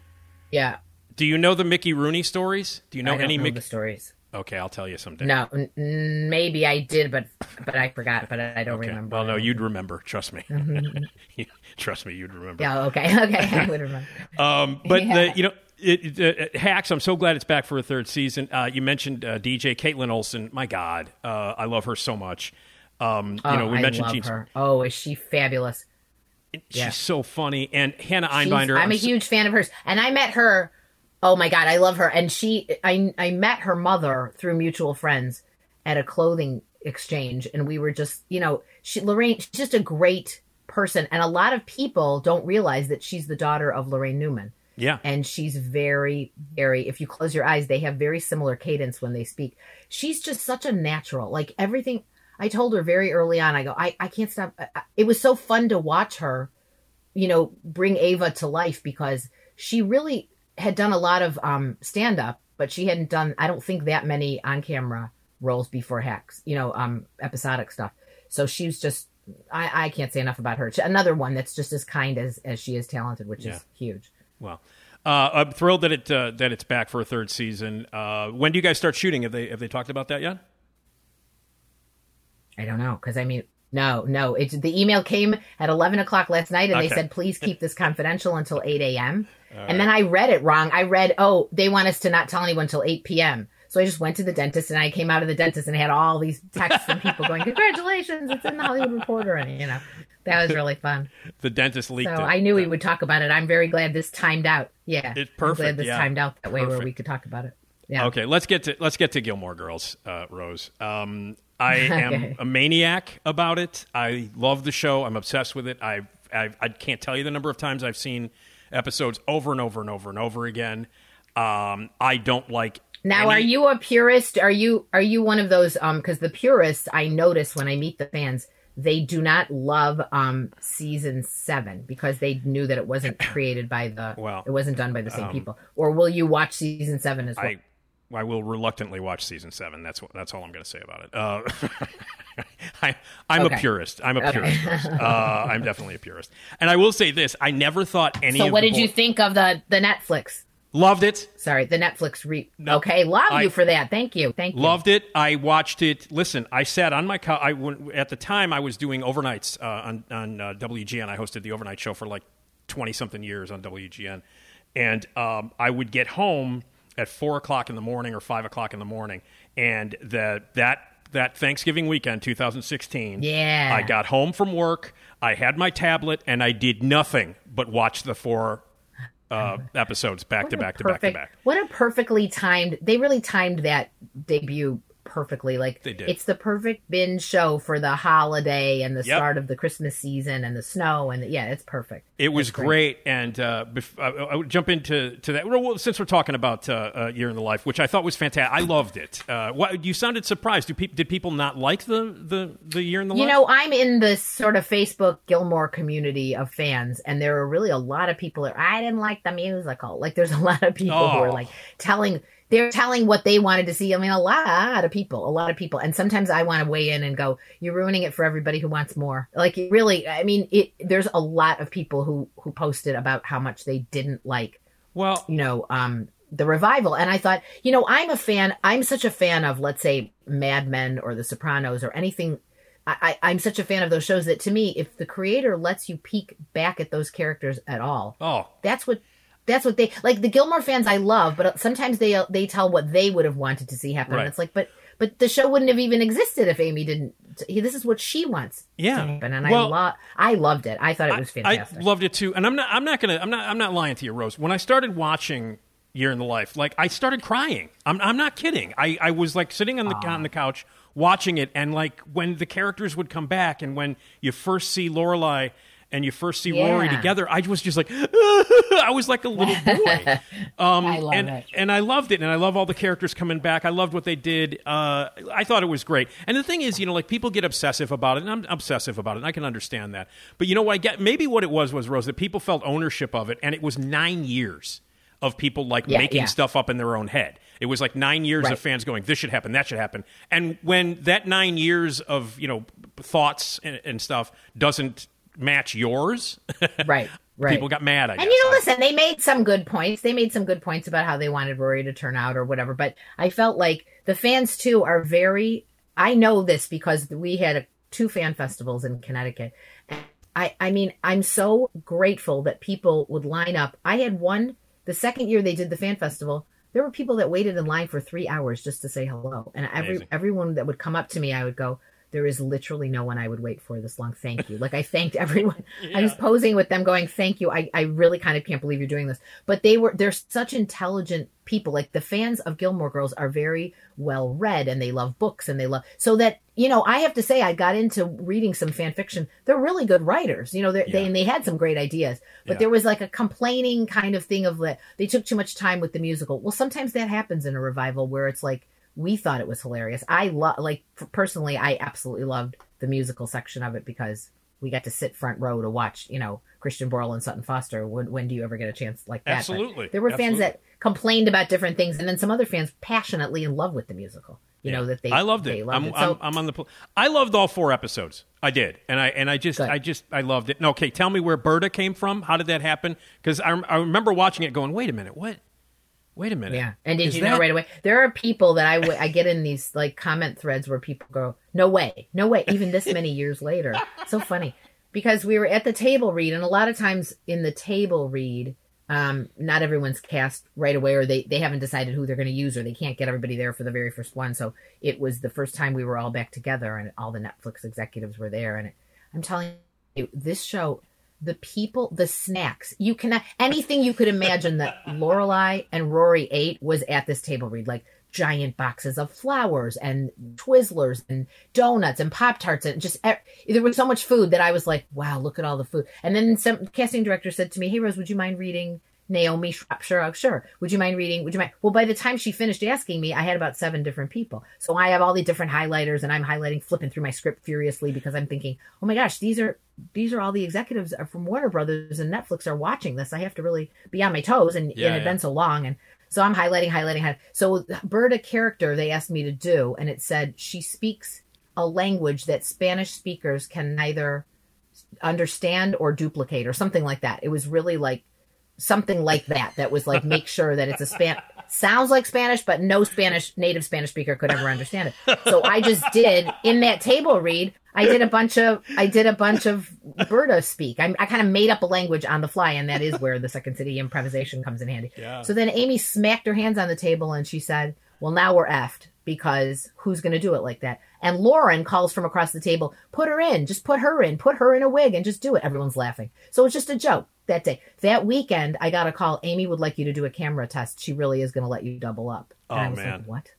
Yeah, Do you know the Mickey Rooney stories? Do you know I don't any know Mickey? the stories. Okay, I'll tell you someday. No, n- maybe I did, but but I forgot. But I don't Okay. remember. Well, no, you'd remember. Trust me. trust me, you'd remember. Yeah. Okay. Okay. I would remember. Um, but Yeah. the you know. It, it, uh, Hacks, I'm so glad it's back for a third season. Uh, you mentioned uh, DJ Kaitlin Olson. My God, uh, I love her so much. Um, you know, Oh, we I mentioned love her. Oh, is she fabulous? She's Yeah. so funny, and Hannah She's- Einbinder. I'm a huge fan of hers, and I met her. Oh my god, I love her. And she, I, I met her mother through mutual friends at a clothing exchange, and we were just, you know, she Laraine. She's just a great person, and a lot of people don't realize that she's the daughter of Laraine Newman. yeah, and she's very very if you close your eyes they have very similar cadence when they speak she's just such a natural like everything i told her very early on i go i, I can't stop I- it was so fun to watch her you know bring ava to life because she really had done a lot of um stand up but she hadn't done i don't think that many on camera roles before Hacks you know um episodic stuff so she was just I, I can't say enough about her. Another one that's just as kind as, as she is talented, which Yeah. is huge. well, uh, I'm thrilled that it uh, that it's back for a third season. Uh, when do you guys start shooting? Have they have they talked about that yet? I don't know because I mean, no, no. It's the email came at eleven o'clock last night, and Okay. they said please keep this confidential until eight a.m. And then I read it wrong. I read, oh, they want us to not tell anyone until eight p.m. So I just went to the dentist, and I came out of the dentist and had all these texts from people going, "Congratulations, it's in the Hollywood Reporter," and you know, that was really fun. The dentist leaked So it. I knew we would talk about it. I'm very glad this timed out. Yeah, It's I'm perfect, glad this yeah. timed out that way where we could talk about it. Yeah. Okay, let's get to let's get to Gilmore Girls, uh, Rose. Um, I am a maniac about it. I love the show. I'm obsessed with it. I I I can't tell you the number of times I've seen episodes over and over and over and over again. Um, I don't like. Now, are you a purist? Are you are you one of those? Um, because the purists, I notice when I meet the fans, they do not love um season seven because they knew that it wasn't created by the Well, it wasn't done by the same um, people. Or will you watch season seven as well? I I will reluctantly watch season seven. That's what that's all I'm going to say about it. Uh, I I'm a purist. I'm a Okay. purist. Uh, I'm definitely a purist. And I will say this: I never thought any. so, what did you think of the the Netflix? Loved it. Sorry, the Netflix re. No, okay, love I- you for that. Thank you. Thank you. Loved it. I watched it. Listen, I sat on my couch. I went, at the time I was doing overnights uh, on on uh, WGN. I hosted the overnight show for like twenty something years on WGN, and um, I would get home at four o'clock in the morning or five o'clock in the morning, and that that that Thanksgiving weekend, 2016. Yeah. I got home from work. I had my tablet, and I did nothing but watch the four uh, episodes back What to back to back to back. What a perfectly timed. They really timed that debut perfectly. Like They did. It's the perfect binge show for the holiday and the Yep. start of the Christmas season and the snow and the, yeah, it's perfect. It was It's great, and uh, bef- I, I would jump into to that. Well, since we're talking about uh, uh, Year in the Life, which I thought was fantastic, I loved it. Uh, what, you sounded surprised. Do peop did people not like the, the, the Year in the You Life? You know, I'm in this sort of Facebook Gilmore community of fans, and there are really a lot of people that I didn't like the musical. Like, there's a lot of people who Oh. are like telling, they're telling what they wanted to see. I mean, a lot of people, a lot of people. And sometimes I want to weigh in and go, you're ruining it for everybody who wants more. Like, really, I mean, it, there's a lot of people who, who posted about how much they didn't like well, you know, um, the revival. And I thought, you know, I'm a fan. I'm such a fan of, let's say, Mad Men or The Sopranos or anything. I, I, I'm such a fan of those shows that to me, if the creator lets you peek back at those characters at all, oh, that's what. That's what they like. The Gilmore fans I love, but sometimes they uh, they tell what they would have wanted to see happen. Right. And it's like, but but the show wouldn't have even existed if Amy didn't. This is what she wants Yeah. to happen, and Well, I love. I loved it. I thought it was fantastic. I loved it too, and I'm not. I'm not gonna. I'm not. I'm not lying to you, Rose. When I started watching Year in the Life, like I started crying. I'm. I'm not kidding. I. I was like sitting on the on the couch watching it, and like when the characters would come back, and when you first see Lorelai and you first see Rory together, I was just like, I was like a little boy. Um, I love and, it. and I loved it, and I love all the characters coming back. I loved what they did. Uh, I thought it was great. And the thing is, you know, like people get obsessive about it, and I'm obsessive about it, and I can understand that. But you know what? I get maybe what it was was Rose that people felt ownership of it, and it was nine years of people like Yeah, making yeah. stuff up in their own head. It was like nine years Right. of fans going, "This should happen, that should happen," and when that nine years of you know thoughts and, and stuff doesn't match yours, Right, right. people got mad. I And guess. you know, listen, they made some good points. They made some good points about how they wanted Rory to turn out or whatever. But I felt like the fans too are very. I know this because we had a, two fan festivals in Connecticut. And I, I mean, I'm so grateful that people would line up. I had one the second year they did the fan festival. There were people that waited in line for three hours just to say hello, and every Amazing. everyone that would come up to me, I would go. There is literally no one I would wait for this long. Thank you. Like I thanked everyone. I was posing with them going, thank you. I, I really kind of can't believe you're doing this. But they were, they're such intelligent people. Like the fans of Gilmore Girls are very well read and they love books and they love, so that, you know, I have to say I got into reading some fan fiction. They're really good writers, you know, they're, they, and they had some great ideas, but Yeah. there was like a complaining kind of thing of that they took too much time with the musical. Well, sometimes that happens in a revival where it's like, we thought it was hilarious. I love, like, personally, I absolutely loved the musical section of it because we got to sit front row to watch, you know, Christian Borle and Sutton Foster. When, when do you ever get a chance like that? But Absolutely. there were fans that complained about different things, and then some other fans passionately in love with the musical. You know that they. I loved they it. loved I'm, it. So, I'm, I'm on the. pl- I loved all four episodes. I did, and I and I just Good. I just I loved it. No, okay, tell me where Berta came from. How did that happen? Because I, I remember watching it, going, wait a minute, what? Wait a minute. Yeah, and did Is you that- know right away? There are people that I would I get in these like comment threads where people go, "No way, no way!" Even this many years later, so funny because we were at the table read, and a lot of times in the table read, um, not everyone's cast right away, or they they haven't decided who they're going to use, or they can't get everybody there for the very first one. So it was the first time we were all back together, and all the Netflix executives were there, and it, I'm telling you, this show the people, the snacks. You cannot anything you could imagine that Lorelai and Rory ate was at this table read, like giant boxes of flowers and Twizzlers and donuts and Pop Tarts and just there was so much food that I was like, wow, look at all the food. And then some casting director said to me, Hey Rose, would you mind reading Naomi Shropshire? Sure. Would you mind reading? Would you mind? Well, by the time she finished asking me, I had about seven different people. So I have all the different highlighters and I'm highlighting, flipping through my script furiously because I'm thinking, oh my gosh, these are these are all the executives from Warner Brothers and Netflix are watching this. I have to really be on my toes, and, Yeah, and it had yeah. been so long, and so I'm highlighting, highlighting, highlighting. So Berta character they asked me to do, and it said she speaks a language that Spanish speakers can neither understand or duplicate, or something like that. It was really like something like that. That was like make sure that it's a span sounds like Spanish, but no Spanish native Spanish speaker could ever understand it. So I just did in that table read. I did a bunch of I did a bunch of Berta speak. I, I kind of made up a language on the fly, and that is where the Second City improvisation comes in handy. Yeah. So then Amy smacked her hands on the table and she said, "Well, now we're effed because who's going to do it like that?" And Lauren calls from across the table, "Put her in, just put her in, put her in a wig, and just do it." Everyone's laughing. So it's just a joke that day. That weekend, I got a call. Amy would like you to do a camera test. She really is going to let you double up. And Oh, I was man. like, "What?"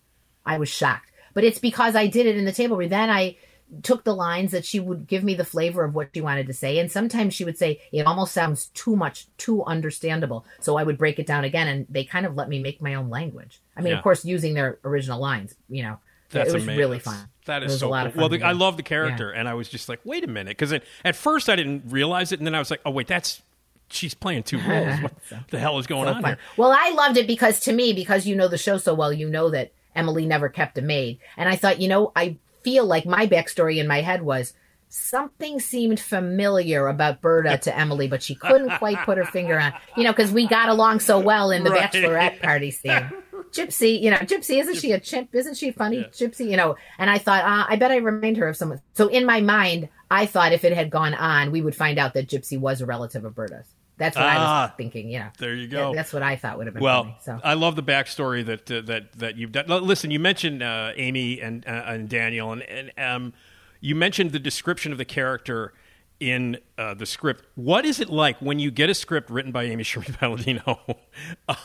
I was shocked, but it's because I did it in the table read. Then I took the lines that she would give me the flavor of what she wanted to say and sometimes she would say it almost sounds too much too understandable so i would break it down again and they kind of let me make my own language i mean Yeah. of course using their original lines you know That's it was amazing. really fun That is so a lot cool. of fun well. The, I love the character, and I was just like, wait a minute, because at first I didn't realize it, and then I was like, oh wait, that's she's playing two roles. What the hell is going so on fun. here? Well, I loved it because to me, because you know the show so well, you know that Emily never kept a maid. And I thought, you know, I feel like my backstory in my head was something seemed familiar about Berta to Emily, but she couldn't quite put her finger on, you know, because we got along so well in the Right. bachelorette party scene. Gypsy, you know, Gypsy, isn't she a chimp? Isn't she funny? Gypsy, you know, and I thought, uh, I bet I remind her of someone. So in my mind, I thought if it had gone on, we would find out that Gypsy was a relative of Berta's. That's what I Ah. was thinking, you know. There you go. That's what I thought would have been Well, funny. So I love the backstory that uh, that that you've done. Listen, you mentioned uh, Amy and uh, and Daniel, and, and um, you mentioned the description of the character in uh, the script. What is it like when you get a script written by Amy Sherman Palladino?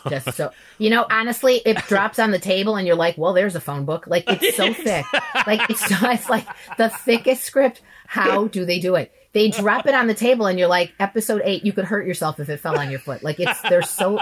just so you know, honestly, it drops on the table and you're like, well, there's a phone book. Like it's so thick. Like it's it's like the thickest script. How do they do it? they drop it on the table and you're like episode 8 you could hurt yourself if it fell on your foot. Like it's they're so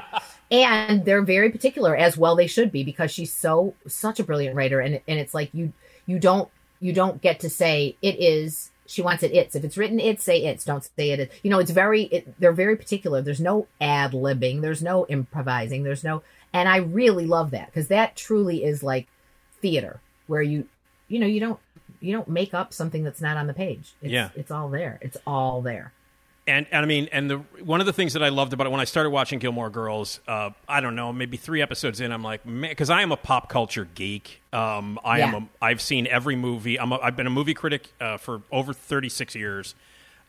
and they're very particular as well they should be because she's so such a brilliant writer. And and it's like you you don't you don't get to say it is she wants it it's. If it's written it say it's. Don't say it you know it's very it, they're very particular. There's no ad libbing. There's no improvising. There's no and i really love that because that truly is like theater where you you know you don't you don't make up something that's not on the page it's, Yeah. it's all there it's all there And, and I mean, and the one of the things that I loved about it when I started watching Gilmore Girls, uh, I don't know, maybe three episodes in, I'm like, because I am a pop culture geek. Um, I am. Yeah. A, I've seen every movie. I'm. A, I've been a movie critic uh, for over 36 years.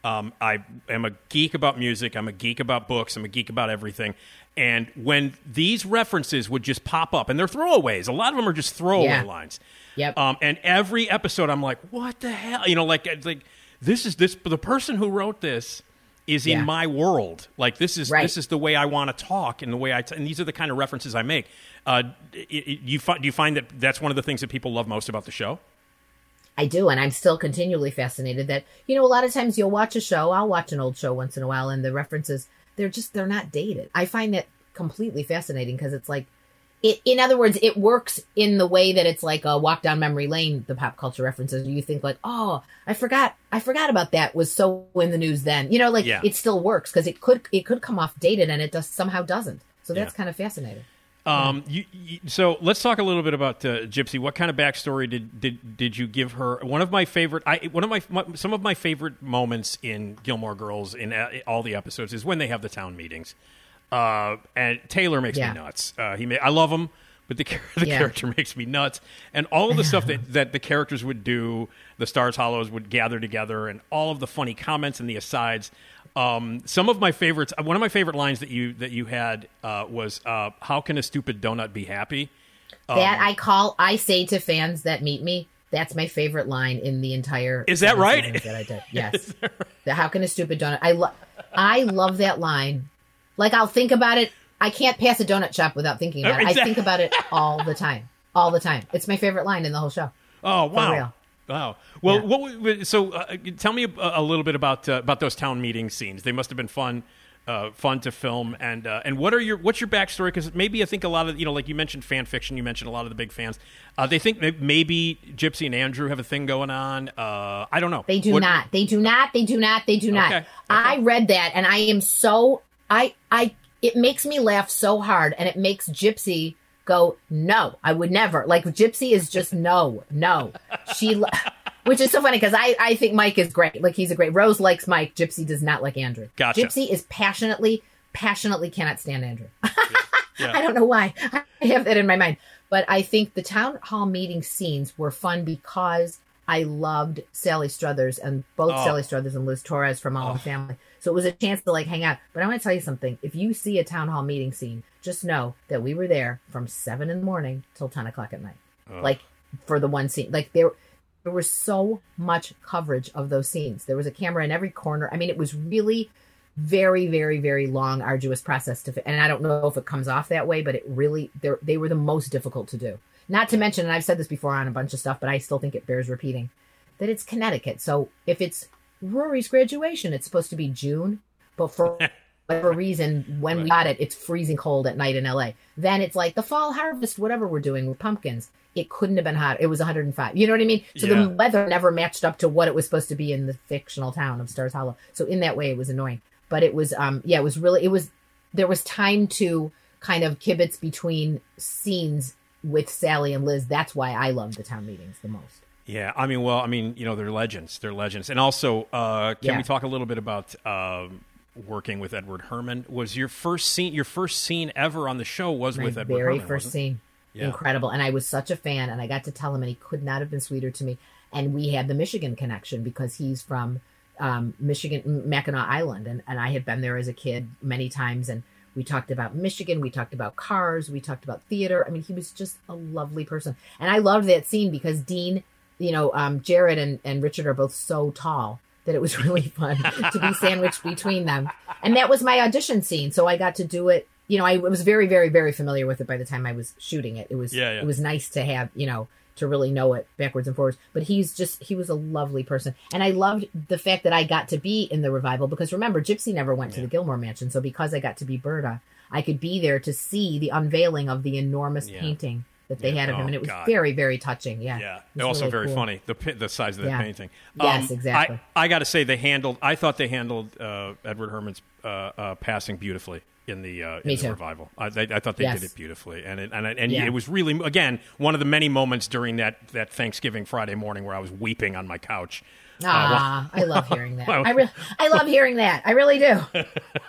Um, I am a geek about music. I'm a geek about books. I'm a geek about everything. And when these references would just pop up, and they're throwaways. A lot of them are just throwaway Yeah. lines. Yep. Um, and every episode, I'm like, what the hell? You know, like, like this is this. The person who wrote this is in my world. Like this is Right. this is the way I want to talk and the way I t- and these are the kind of references I make. Uh, i- i- you fi- do you find that that's one of the things that people love most about the show? I do, and I'm still continually fascinated that you know a lot of times you'll watch a show. I'll watch an old show once in a while, and the references they're just they're not dated. I find that completely fascinating because it's like, it, in other words, it works in the way that it's like a walk down memory lane. The pop culture references, you think like, oh, I forgot, I forgot about that. Was so in the news then, you know, like Yeah. it still works because it could it could come off dated, and it just somehow doesn't. So that's Yeah. kind of fascinating. Um, you, you, so let's talk a little bit about uh, Gypsy. What kind of backstory did, did did you give her? One of my favorite, I one of my, my some of my favorite moments in Gilmore Girls in uh, all the episodes is when they have the town meetings. Uh, and Taylor makes Yeah. me nuts. Uh, he, ma- I love him, but the the Yeah. character makes me nuts. And all of the stuff that that the characters would do, the Stars Hollows would gather together, and all of the funny comments and the asides. Um, some of my favorites. One of my favorite lines that you that you had uh, was, uh, "How can a stupid donut be happy?" that I call, I say to fans that meet me, that's my favorite line in the entire. Is that right? That I did. Yes. The how can a stupid donut? I love, I love that line. Like I'll think about it. I can't pass a donut shop without thinking about it. I think about it all the time, all the time. It's my favorite line in the whole show. Oh wow! Wow. Well, Yeah. what? So, uh, tell me a, a little bit about uh, about those town meeting scenes. They must have been fun, uh, fun to film. And uh, and what are your what's your backstory? Because maybe I think a lot of you know, like you mentioned fan fiction. You mentioned a lot of the big fans. Uh, they think maybe Gypsy and Andrew have a thing going on. Uh, I don't know. They do What- not. They do not. They do not. They do not. Okay, okay. I read that and I am so I I it makes me laugh so hard and it makes Gypsy go, "No, I would never." Like Gypsy is just no, no. She which is so funny because I, I think Mike is great. Like he's a great. Rose likes Mike. Gypsy does not like Andrew. Gotcha. Gypsy is passionately, passionately cannot stand Andrew. Yeah. I don't know why. I have that in my mind. But I think the town hall meeting scenes were fun because I loved Sally Struthers and both Oh. Sally Struthers and Liz Torres from All in the oh. Family. So it was a chance to like hang out. But I want to tell you something. If you see a town hall meeting scene, just know that we were there from seven in the morning till ten o'clock at night. Like for the one scene. Like there there was so much coverage of those scenes. There was a camera in every corner. I mean, it was really very, very, very long, arduous process to. And I don't know if it comes off that way, but it really they were the most difficult to do. Not to mention, and I've said this before on a bunch of stuff, but I still think it bears repeating that it's Connecticut. So if it's Rory's graduation, it's supposed to be June, but for whatever reason, when we got it, it's freezing cold at night in LA. Then it's like the fall harvest, whatever we're doing with pumpkins. It couldn't have been hot. It was 105. You know what I mean? So Yeah. the weather never matched up to what it was supposed to be in the fictional town of Stars Hollow. So in that way, it was annoying. But it was, um, yeah, it was really, it was, there was time to kind of kibitz between scenes with Sally and Liz. That's why I love the town meetings the most. Yeah, I mean, well, I mean, you know, they're legends. They're legends. And also, uh, can Yeah. we talk a little bit about um, working with Edward Herrmann? Was your first scene, your first scene ever on the show was my with Edward very Herrmann? first wasn't scene. Yeah. Incredible. And I was such a fan and I got to tell him and he could not have been sweeter to me. And we had the Michigan connection because he's from um, Michigan, Mackinac Island. And, and I had been there as a kid many times. And we talked about Michigan. We talked about cars. We talked about theater. I mean, he was just a lovely person. And I loved that scene because Dean, you know, um, Jared and, and Richard are both so tall that it was really fun to be sandwiched between them. And that was my audition scene. So I got to do it. You know, I was very, very, very familiar with it by the time I was shooting it. It was, Yeah, yeah. it was nice to have, you know, to really know it backwards and forwards. But he's just he was a lovely person, and I loved the fact that I got to be in the revival because remember, Gypsy never went to the Gilmore Mansion, so because I got to be Berta, I could be there to see the unveiling of the enormous Yeah. painting that they Yeah. had of him, Oh, and it was God. very very touching. Yeah, Yeah, It was also really very cool. funny. The the size of the Yeah. painting. Um, Yes, exactly. I, I got to say they handled. I thought they handled uh, Edward Herrmann's uh, uh, passing beautifully in the uh, in the revival. I, they, I thought they Yes. did it beautifully, and it, and and Yeah. it was really again one of the many moments during that that Thanksgiving Friday morning where I was weeping on my couch. Uh, Ah, I love hearing that. well- I really, I love hearing that. I really do.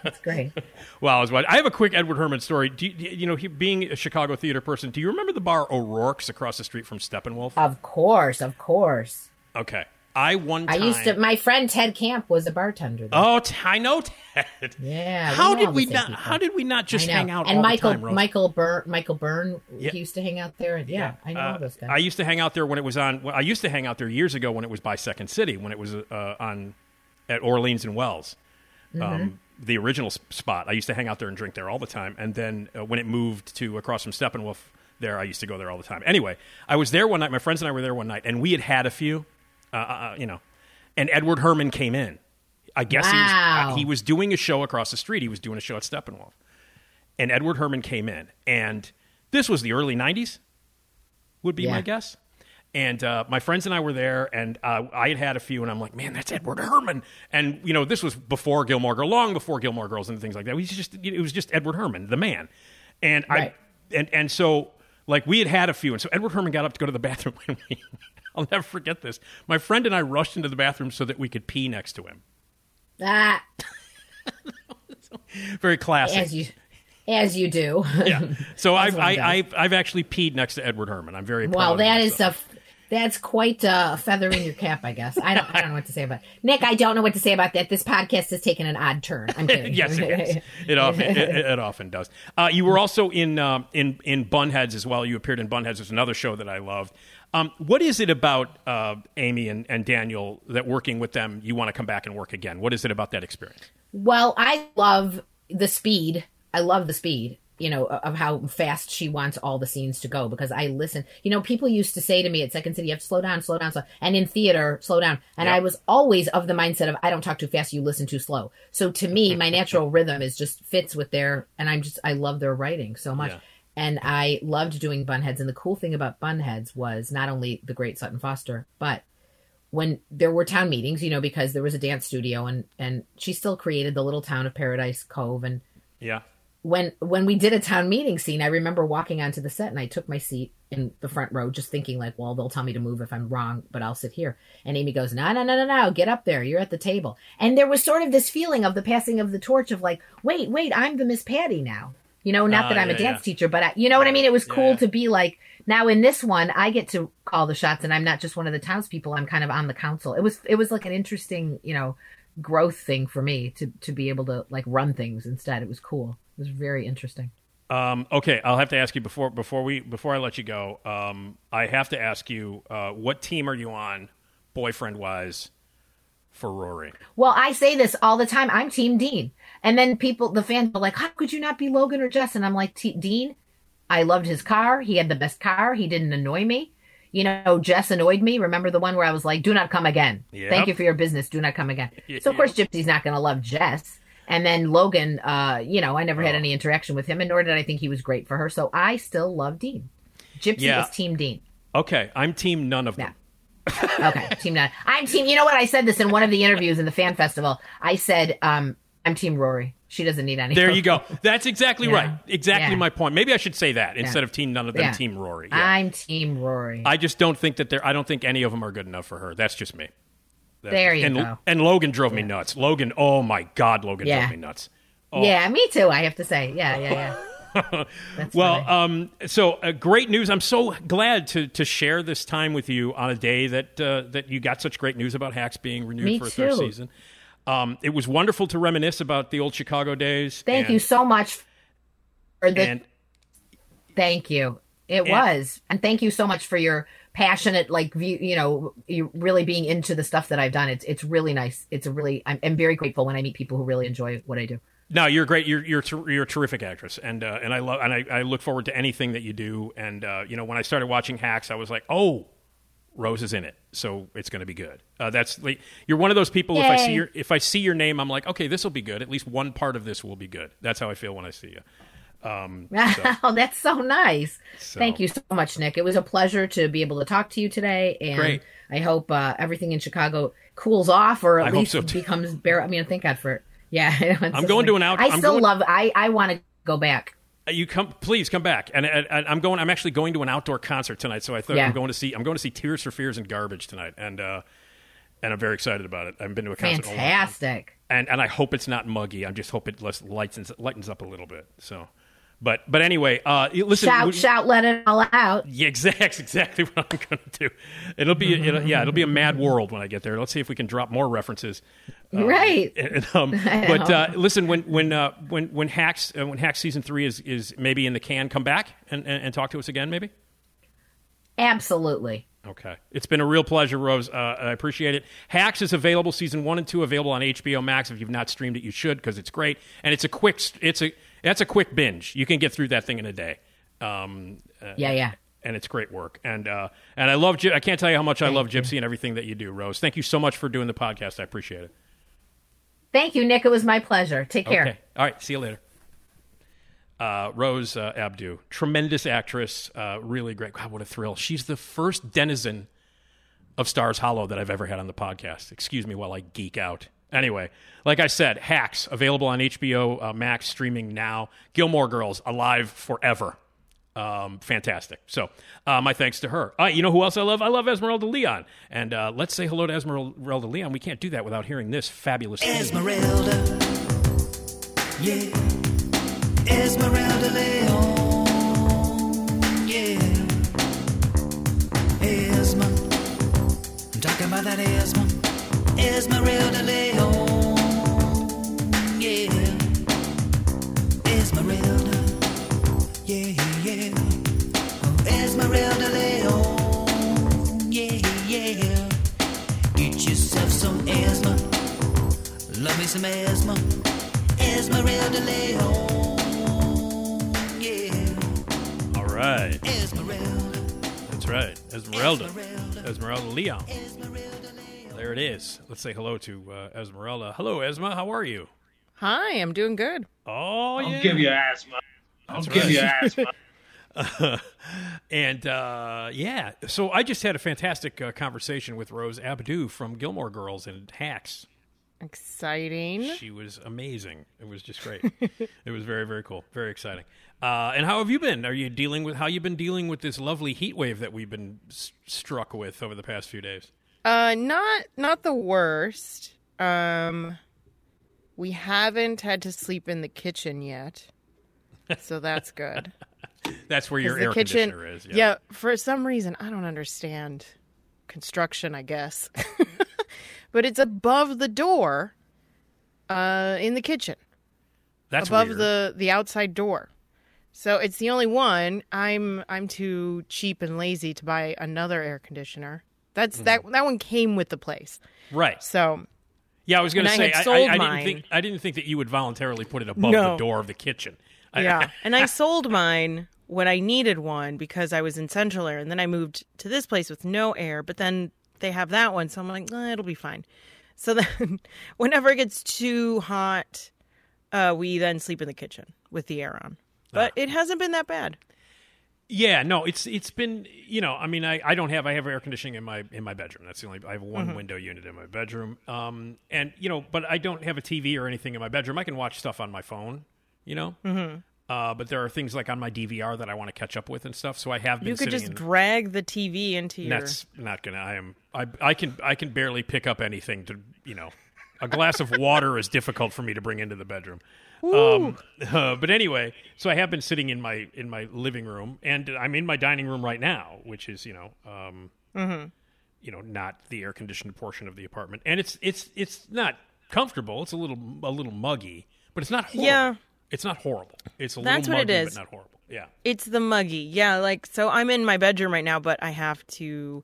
It's great. Well, I was watching. I have a quick Edward Herrmann story. Do you, you know, he, being a Chicago theater person, do you remember the bar O'Rourke's across the street from Steppenwolf? Of course, of course. Okay, I one time, I used to. My friend Ted Camp was a bartender. There. Oh, I know Ted. Yeah. How did we not? people. How did we not just hang out And all Michael, the time? Michael Byrne, Michael Byrne, Yeah. used to hang out there. And yeah, I know Uh, those guys. I used to hang out there when it was on. Well, I used to hang out there years ago when it was by Second City, when it was uh, on at Orleans and Wells, Mm-hmm. um, the original spot. I used to hang out there and drink there all the time. And then uh, when it moved to across from Steppenwolf, there I used to go there all the time. Anyway, I was there one night. My friends and I were there one night, and we had had a few, uh, uh, you know, and Edward Herrmann came in. I guess he was uh, he was doing a show across the street. He was doing a show at Steppenwolf, and Edward Herrmann came in, and this was the early '90s would be Yeah. my guess. And uh, my friends and I were there, and uh, I had had a few, and I'm like, man, that's Edward Herrmann. And you know, this was before Gilmore Girl, long before Gilmore Girls and things like that. It was just, it was just Edward Herrmann, the man. And Right. I, and and so like we had had a few, and so Edward Herrmann got up to go to the bathroom. And we, I'll never forget this. My friend and I rushed into the bathroom so that we could pee next to him. ah, Very classic. as you, as you do. yeah. So I've I, does. I've I've actually peed next to Edward Herrmann. I'm very proud Well, that is a that's quite a feather in your cap, I guess. I don't I don't know what to say about it. Nick. I don't know what to say about that. This podcast has taken an odd turn. I'm kidding. yes, it is. It often it, it often does. Uh, you were also in um, in in Bunheads as well. You appeared in Bunheads. There's another show that I loved. Um, what is it about uh, Amy and, and Daniel that working with them you want to come back and work again? What is it about that experience? Well, I love the speed. I love the speed, you know, of how fast she wants all the scenes to go because I listen. You know, people used to say to me at Second City, you have to slow down, slow down, slow. And in theater, slow down. And Yeah. I was always of the mindset of, I don't talk too fast, you listen too slow. So to me, my natural rhythm is just fits with their, and I'm just, I love their writing so much. Yeah. And I loved doing Bunheads. And the cool thing about Bunheads was not only the great Sutton Foster, but when there were town meetings, you know, because there was a dance studio and and she still created the little town of Paradise Cove and Yeah, when when we did a town meeting scene, I remember walking onto the set and I took my seat in the front row just thinking like, well, they'll tell me to move if I'm wrong, but I'll sit here. And Amy goes, "No, no, no, no, no, get up there. You're at the table." And there was sort of this feeling of the passing of the torch of like, "Wait, wait, I'm the Miss Patty now." You know, not Ah, that I'm yeah, a dance yeah. teacher, but I, you know what I mean? It was cool yeah. to be like, now in this one, I get to call the shots and I'm not just one of the townspeople. I'm kind of on the council. It was, it was like an interesting, you know, growth thing for me to, to be able to like run things instead. It was cool. It was very interesting. Um, okay, I'll have to ask you before before we before I let you go. Um, I have to ask you, uh, what team are you on, boyfriend wise, for Rory? Well, I say this all the time. I'm Team Dean. And then people, the fans are like, how could you not be Logan or Jess? And I'm like, "Te- Dean, I loved his car. He had the best car. He didn't annoy me. You know, Jess annoyed me. Remember the one where I was like, do not come again. Yep. Thank you for your business. Do not come again. So, of course, Gypsy's not going to love Jess. And then Logan, uh, you know, I never Oh. had any interaction with him, and nor did I think he was great for her. So I still love Dean. Gypsy Yeah. is Team Dean. Okay, I'm team none of them. Okay, team nine. I'm team. You know what? I said this in one of the interviews in the fan festival. I said, um, "I'm team Rory. She doesn't need any." There you go. That's exactly Yeah. right. Exactly Yeah. my point. Maybe I should say that instead of team none of them, Yeah. team Rory. Yeah. I'm team Rory. I just don't think that they're. I don't think any of them are good enough for her. That's just me. That's There you and, go. And Logan drove me nuts. Logan, oh my God, Logan Yeah. drove me nuts. Oh. Yeah, me too. I have to say, yeah, yeah, yeah. Well, um, so uh, great news. I'm so glad to to share this time with you on a day that uh, that you got such great news about Hacks being renewed Me for a third season. Um, it was wonderful to reminisce about the old Chicago days. Thank and- you so much for the. And thank you. It And- was, and thank you so much for your passionate, like view. You know, you really being into the stuff that I've done. It's it's really nice. It's a really. I'm, I'm very grateful when I meet people who really enjoy what I do. No, you're great. You're you're ter- you're a terrific actress, and uh, and I love and I, I look forward to anything that you do. And uh, you know, when I started watching Hacks, I was like, oh, Rose is in it, so it's going to be good. Uh, that's like, you're one of those people. If I see your if I see your name, I'm like, okay, this will be good. At least one part of this will be good. That's how I feel when I see you. Um, so, oh, that's so nice. So- Thank you so much, Nick. It was a pleasure to be able to talk to you today, and Great. I hope uh, everything in Chicago cools off, or at I least so, becomes better. I mean, thank God for it. Yeah, I'm going to an out- I I'm still going- love. I I want to go back. You come, please come back. And, and, and I'm going. I'm actually going to an outdoor concert tonight. So I thought Yeah. I'm going to see. I'm going to see Tears for Fears and Garbage tonight, and uh, and I'm very excited about it. I haven't been to a concert. Fantastic. and and I hope it's not muggy. I just hope it less lightens lightens up a little bit. So, but but anyway, uh, listen. shout, we- shout, let it all out. Yeah, exactly, exactly what I'm going to do. It'll be, it'll, yeah, it'll be a mad world when I get there. Let's see if we can drop more references. Um, Right. and, um, but uh, listen, when when uh, when when hacks uh, when hacks season three is is maybe in the can, come back and, and, and talk to us again, maybe. Absolutely. Okay. It's been a real pleasure, Rose. Uh, I appreciate it. Hacks is available, season one and two, available on HBO Max. If you've not streamed it, you should because it's great and it's a quick. It's a that's a quick binge. You can get through that thing in a day. Um, uh, Yeah, yeah. and it's great work. And uh, and I love. Gy- I can't tell you how much I love Gypsy and everything that you do, Rose. Thank you so much for doing the podcast. I appreciate it. Thank you, Nick. It was my pleasure. Take care. Okay. All right. See you later. Uh, Rose uh, Abdoo, tremendous actress, uh, really great. God, what a thrill! She's the first denizen of Stars Hollow that I've ever had on the podcast. Excuse me while I geek out. Anyway, like I said, Hacks available on HBO uh, Max, streaming now. Gilmore Girls alive forever. Um, fantastic. So, uh, my thanks to her. Uh, you know who else I love? I love Esmeralda Leon. And uh, let's say hello to Esmeralda Leon. We can't do that without hearing this fabulous. Esmeralda, yeah. Esmeralda Leon, yeah. Esma, I'm talking about that Esma. Esmeralda Leon, yeah. Esmeralda, yeah, yeah. Esmeralda Leon, yeah, yeah. Get yourself some Esma. Love me some Esma. Esmeralda Leon. Yeah. All right. Esmeralda That's right Esmeralda Esmeralda Esmeralda Leo Esmeralda. There it is. Let's say hello to uh, Esmeralda. Hello, Esma. How are you? Hi, I'm doing good. Oh, yeah. I'll give you asthma. I'll That's give right. you asthma. and uh, yeah, so I just had a fantastic uh, conversation with Rose Abdoo from Gilmore Girls and Hacks. Exciting. She was amazing. It was just great. it was very, very cool. Very exciting. Uh, and how have you been? Are you dealing with how you've been dealing with this lovely heat wave that we've been s- struck with over the past few days? Uh not not the worst. Um we haven't had to sleep in the kitchen yet. So that's good. That's where your air kitchen, conditioner is. Yeah. for some reason I don't understand construction, I guess. but it's above the door uh in the kitchen. That's above weird. the the outside door. So it's the only one. I'm I'm too cheap and lazy to buy another air conditioner. That's that that one came with the place. Right. So Yeah, I was going to say I, I, I didn't think I didn't think that you would voluntarily put it above No. the door of the kitchen. Yeah, and I sold mine when I needed one because I was in Central Air, and then I moved to this place with no air. But then they have that one, so I'm like, eh, it'll be fine. So then, whenever it gets too hot, uh, we then sleep in the kitchen with the air on. But it hasn't been that bad. Yeah, no, it's it's been you know I mean I, I don't have I have air conditioning in my in my bedroom. That's the only I have one Mhm. window unit in my bedroom. Um and you know but I don't have a TV or anything in my bedroom. I can watch stuff on my phone. You know. Mhm. Uh, but there are things like on my DVR that I want to catch up with and stuff. So I have been. You could just in- drag the TV into your. That's not gonna. I am. I. I can. I can barely pick up anything to. You know, a glass of water is difficult for me to bring into the bedroom. Um, uh, but anyway, so I have been sitting in my in my living room, and I'm in my dining room right now, which is you know, um, Mhm. you know, not the air conditioned portion of the apartment, and it's it's it's not comfortable. It's a little a little muggy, but it's not. Horrible. Yeah. it's not horrible. It's a That's little what it is. but not horrible. Yeah. It's the muggy. Yeah, like so I'm in my bedroom right now, but I have to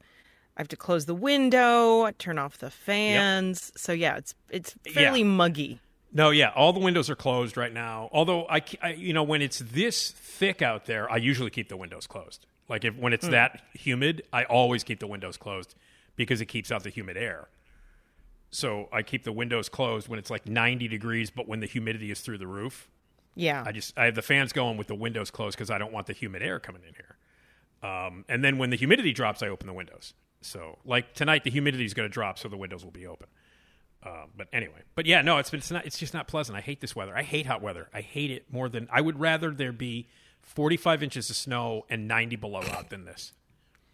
I have to close the window, turn off the fans. So yeah, it's it's fairly muggy. No, yeah, all the windows are closed right now. Although I, I- you know, when it's this thick out there, I usually keep the windows closed. Like if when it's Hmm. that humid, I always keep the windows closed because it keeps out the humid air. So I keep the windows closed when it's like 90 degrees, but when the humidity is through the roof, Yeah. I just I have the fans going with the windows closed because I don't want the humid air coming in here. Um, and then when the humidity drops, I open the windows. So like tonight, the humidity is going to drop, so the windows will be open. Uh, but anyway, but yeah, no, it's been it's not it's just not pleasant. I hate this weather. I hate hot weather. I hate it more than I would rather there be 45 inches of snow and 90 below out than this.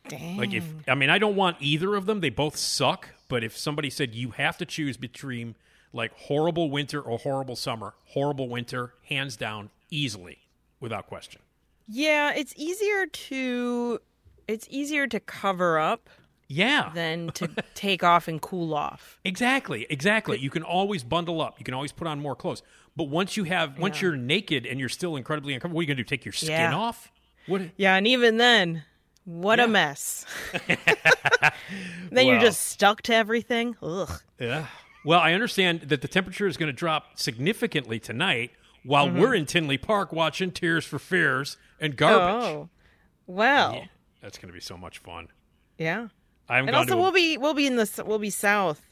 Dang. Like if I mean I don't want either of them. They both suck. But if somebody said you have to choose between like horrible winter or horrible summer, horrible winter, hands down, easily, without question. Yeah, it's easier to it's easier to cover up Yeah. than to take off and cool off. Exactly, exactly. You can always bundle up. You can always put on more clothes. But once you have, once Yeah. you're naked and you're still incredibly uncomfortable, what are you gonna do? Take your skin Yeah. off? What? Yeah, and even then, what a mess. then you're Well. just stuck to everything. Ugh. Yeah. Well, I understand that the temperature is going to drop significantly tonight while Mhm. we're in Tinley Park watching Tears for Fears and Garbage. Oh. Well, That's going to be so much fun. yeah. I haven't and also to we'll be we'll be in the we'll be south.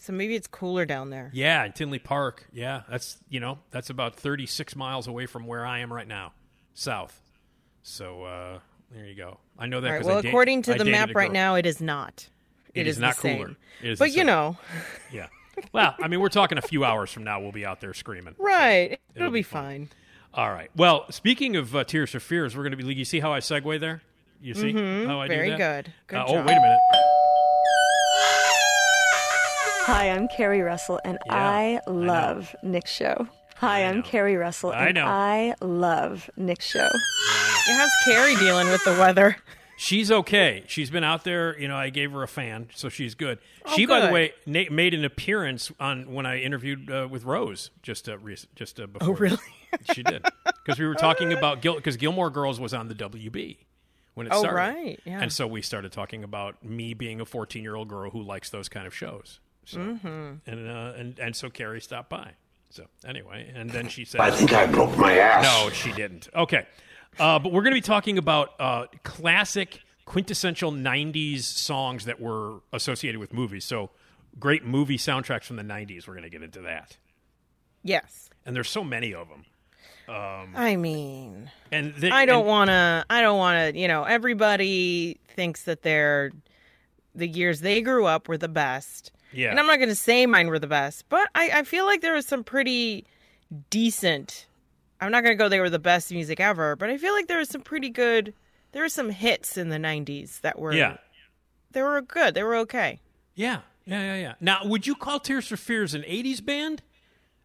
So maybe it's cooler down there. Yeah, in Tinley Park. Yeah, that's you know that's about 36 miles away from where I am right now, south. So uh, there you go. I know that. Right, well, da- according to I the map right now, it is not. It is the not cooler. It is but you know, Yeah. Well, I mean, we're talking a few hours from now. We'll be out there screaming. right? It'll, It'll be, be fine. All right. Well, speaking of uh, Tears for Fears, we're going to be. You see how I segue there? You see Mhm. how I Very do that? good. Good Uh, oh, wait a minute. Hi, I'm Carrie Russell, and Yeah, I love Nick's show. Hi, I'm Carrie Russell, I and know. I love Nick's show. Yeah, how's Carrie dealing with the weather? She's okay. She's been out there. You know, I gave her a fan, so she's good. Oh, she, by the way, na- made an appearance on when I interviewed uh, with Rose just uh, rec- just uh, before. Oh, really? she did because we were talking about Gil because Gilmore Girls was on the WB when it Oh, started. right, yeah. And so we started talking about me being a 14 year old girl who likes those kind of shows. So, Mhm. and, uh, and and so Carrie stopped by. So anyway, and then she said, I think I broke my ass. No, she didn't. Okay, uh, but we're going to be talking about uh, classic, quintessential '90s songs that were associated with movies. So great movie soundtracks from the '90s. We're going to get into that, Yes. and there's so many of them. Um, I mean, and they, I don't want to. I don't want to. You know, everybody thinks that their the years they grew up were the best. Yeah. And I'm not going to say mine were the best, but I, I feel like there was some pretty decent. I'm not going to go they were the best music ever, but I feel like there was some pretty good. There were some hits in the '90s that were. Yeah. They were good. They were okay. Yeah, yeah, yeah, yeah. Now, would you call Tears for Fears an '80s band?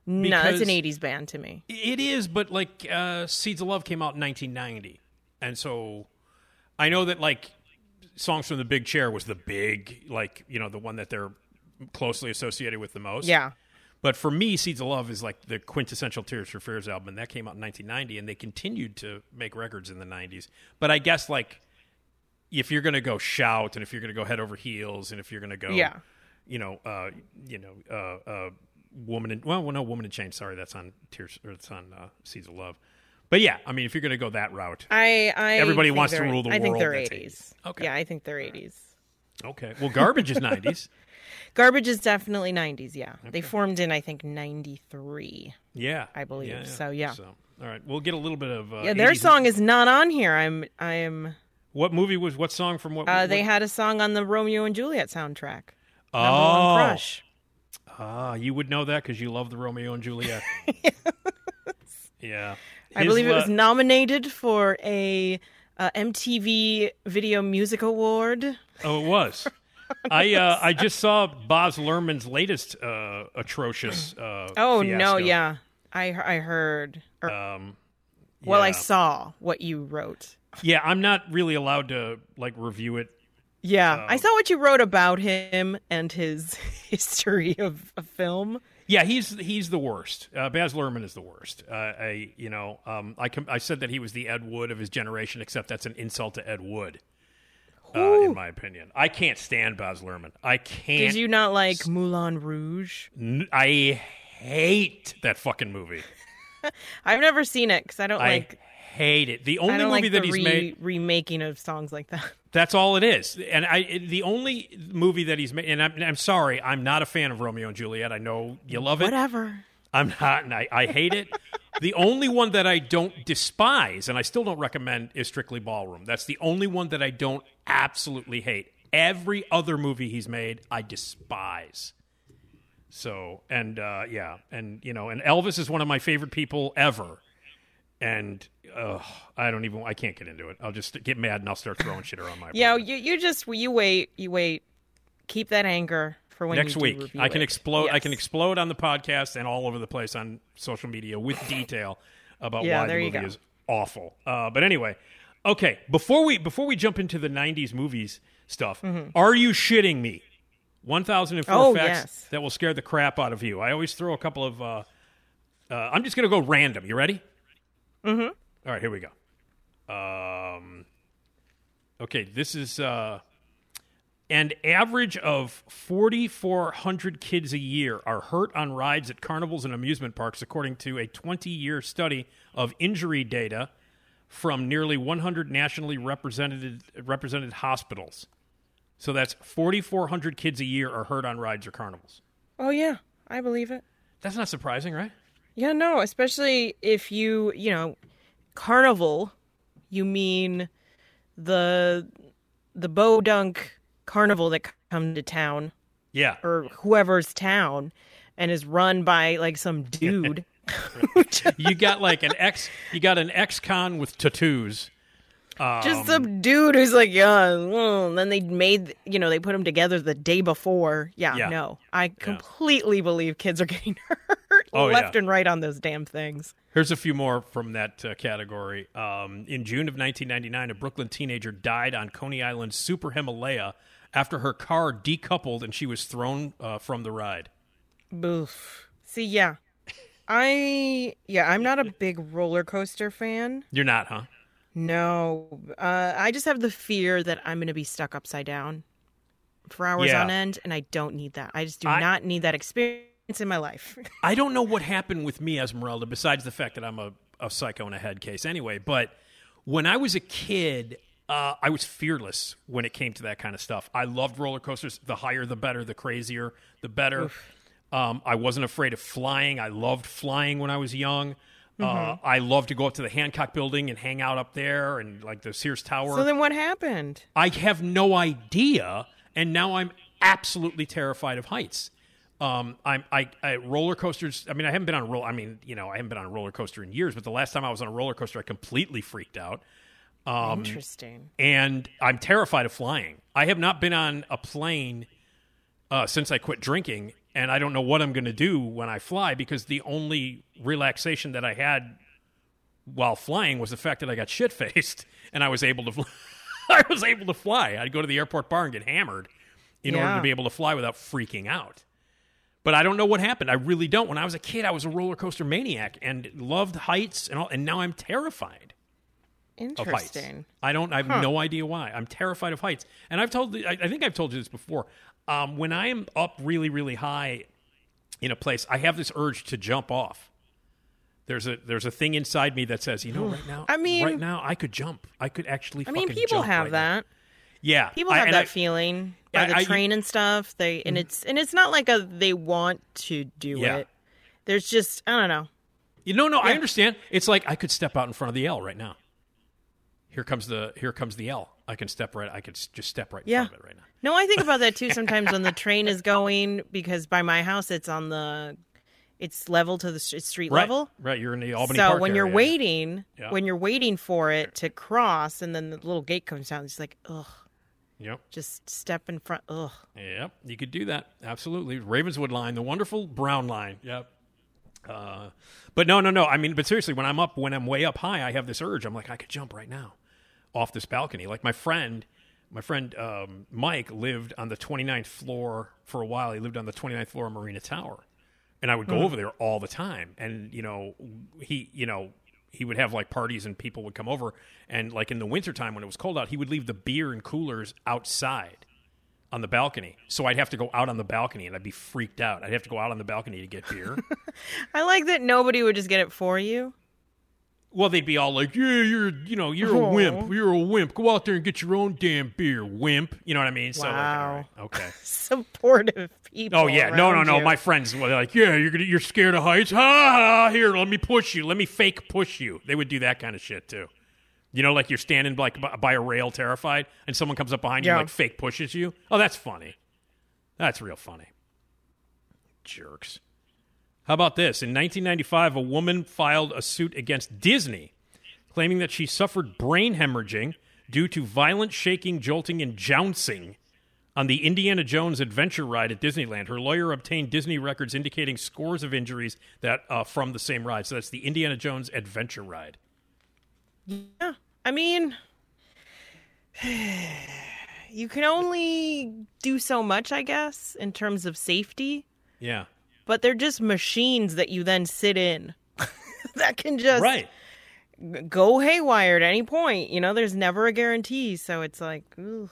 No, it's an '80s band to me. It is, but like uh, Seeds of Love came out in 1990, and so I know that like songs from the Big Chair was the big like you know the one that they're closely associated with the most. Yeah. But for me, Seeds of Love is like the quintessential Tears for Fears album, and that came out in 1990, and they continued to make records in the 90s. But I guess like if you're going to go shout, and if you're going to go head over heels, and if you're going to go, Yeah. you know, uh, you know, uh, uh, woman in well, no, woman in chains. Sorry, that's on Tears or it's on uh, Seeds of Love. But yeah, I mean, if you're going to go that route, I, I Everybody wants to rule the world. I think they're that's 80s. 80s. Yeah, I think they're 80s. okay. Well, Garbage is 90s. Garbage is definitely 90s, yeah. They formed in, I think, 93. Yeah, I believe. Yeah, yeah. So, yeah. So, all right, we'll get a little bit of uh, yeah, their 80s song is not on here. I'm, I'm, What movie was what song from what? uh, they had a song on the Romeo and Juliet soundtrack. Oh. Crush. Ah, you would know that because you love the Romeo and Juliet. yeah, I believe it was nominated for a uh, MTV Video Music Award. Oh, it was. I uh, I just saw Baz Luhrmann's latest uh, atrocious. Uh, Oh, no, yeah. I, I heard. or- Um, Well, I saw what you wrote. Yeah, I'm not really allowed to like review it. Yeah, I saw what you wrote about him and his history of, of film. Yeah, he's he's the worst. Uh, Baz Luhrmann is the worst. Uh, I you know um, I com- I said that he was the Ed Wood of his generation, except that's an insult to Ed Wood. Uh, in my opinion, I can't stand Baz Luhrmann. I can't. Did you not like Moulin Rouge? N- I hate that fucking movie. I've never seen it because I don't I like. hate it. The only movie like that the he's re- made. remaking of songs like that. That's all it is. And I, the only movie that he's made, and I'm, I'm sorry, I'm not a fan of Romeo and Juliet. I know you love it. Whatever. I'm not, and I, I hate it. the only one that I don't despise, and I still don't recommend, is Strictly Ballroom. That's the only one that I don't absolutely hate. Every other movie he's made, I despise. So, and uh, yeah, and you know, and Elvis is one of my favorite people ever. And uh, I don't even, I can't get into it. I'll just get mad and I'll start throwing shit around my. Yeah, you you just you wait, you wait. Keep that anger for when next you week i can it. explode i can explode on the podcast and all over the place on social media with detail about Yeah, why the you movie is awful uh, but anyway okay before we before we jump into the 90s movies stuff are you shitting me 1004 Mm-hmm. Oh, facts yes. that will scare the crap out of you i always throw a couple of uh, uh, i'm just gonna go random you ready Mhm. all right here we go um, okay this is uh, an average of 4,400 kids a year are hurt on rides at carnivals and amusement parks, according to a 20 year study of injury data from nearly 100 nationally represented, represented hospitals. So that's 4,400 kids a year are hurt on rides or carnivals. Oh yeah, I believe it. That's not surprising, right? Yeah, no, especially if you, you know, carnival, you mean the the Bodunk carnival that come to town Yeah. or whoever's town and is run by like some dude. you got like an ex, you got an ex-con with tattoos. Um, Just some dude who's like, yeah, well, and then they made, you know, they put them together the day before. Yeah, Yeah. no, I completely believe kids are getting hurt Oh, left yeah. and right on those damn things. Here's a few more from that uh, category. Um, in June of 1999, a Brooklyn teenager died on Coney Island's Super Himalaya after her car decoupled and she was thrown uh, from the ride. Boof. See, yeah, I yeah, I'm not a big roller coaster fan. You're not, huh? No, uh, I just have the fear that I'm going to be stuck upside down for hours Yeah. on end, and I don't need that. I just do I- not need that experience in my life. I don't know what happened with me, Esmeralda, besides the fact that I'm a, a psycho in a head case anyway. But when I was a kid, uh, I was fearless when it came to that kind of stuff. I loved roller coasters. The higher, the better. The crazier, the better. Um, I wasn't afraid of flying. I loved flying when I was young. Uh, Mhm. I loved to go up to the Hancock building and hang out up there and like the Sears Tower. so then, what happened? I have no idea, and now I'm absolutely terrified of heights. Um, I'm I, I roller coasters. I mean, I haven't been on a roller. I mean, you know, I haven't been on a roller coaster in years. But the last time I was on a roller coaster, I completely freaked out. Um, Interesting. And I'm terrified of flying. I have not been on a plane uh, since I quit drinking, and I don't know what I'm going to do when I fly because the only relaxation that I had while flying was the fact that I got shit faced and I was able to fly. I was able to fly. I'd go to the airport bar and get hammered in order to be able to fly without freaking out. But I don't know what happened. I really don't. When I was a kid, I was a roller coaster maniac and loved heights and all, and now I'm terrified. Interesting. I don't. I have Huh. no idea why. I'm terrified of heights, and I've told. I, I think I've told you this before. Um, when I am up really, really high in a place, I have this urge to jump off. There's a there's a thing inside me that says, you know, right now, I mean- right now, I could jump. I could actually. I mean, people have right now. Yeah, People have and that I- feeling by I- the I- Mm-hmm. train and stuff. They and it's and it's not like a they want to do Yeah. it. There's just I don't know. You know, no, I understand. It's like I could step out in front of the L right now. Here comes the here comes the L. I can step right. I could just step right in Yeah. front of it right now. No, I think about that too sometimes when the train is going because by my house it's on the it's level to the street Right, level. right. You're in the Albany so Park when you're waiting, Yeah. when you're waiting for it to cross, and then the little gate comes down, it's like, ugh, Yep. just step in front. Ugh. Yep, you could do that. Absolutely. Ravenswood line, the wonderful brown line. Yep. Uh, but no, no, no. I mean, but seriously, when I'm up, when I'm way up high, I have this urge. I'm like, I could jump right now off this balcony. Like my friend, my friend um, Mike lived on the 29th floor for a while. He lived on the 29th floor of Marina Tower. And I would go Hmm. over there all the time. And, you know, he, you know, he would have like parties and people would come over. And like in the wintertime when it was cold out, he would leave the beer and coolers outside on the balcony. So I'd have to go out on the balcony and I'd be freaked out. I'd have to go out on the balcony to get beer. I like that nobody would just get it for you. Well, they'd be all like, "Yeah, you're, you know, you're a wimp. You're a wimp. Go out there and get your own damn beer, wimp." You know what I mean? So, like, Wow. right, okay. Supportive people. Oh yeah, no, no, no. you. My friends were like, "Yeah, you're gonna, you're scared of heights? Ha ha! Here, let me push you. Let me fake push you." They would do that kind of shit too. You know, like you're standing like by, by a rail, terrified, and someone comes up behind you, Yeah. and, like fake pushes you. Oh, that's funny. That's real funny. Jerks. How about this? In 1995, a woman filed a suit against Disney, claiming that she suffered brain hemorrhaging due to violent shaking, jolting, and jouncing on the Indiana Jones adventure ride at Disneyland. Her lawyer obtained Disney records indicating scores of injuries that uh, from the same ride. So that's the Indiana Jones adventure ride. Yeah. I mean, you can only do so much, I guess, in terms of safety, Yeah. But they're just machines that you then sit in that can just Right. go haywire at any point. You know, there's never a guarantee. So it's like, ugh.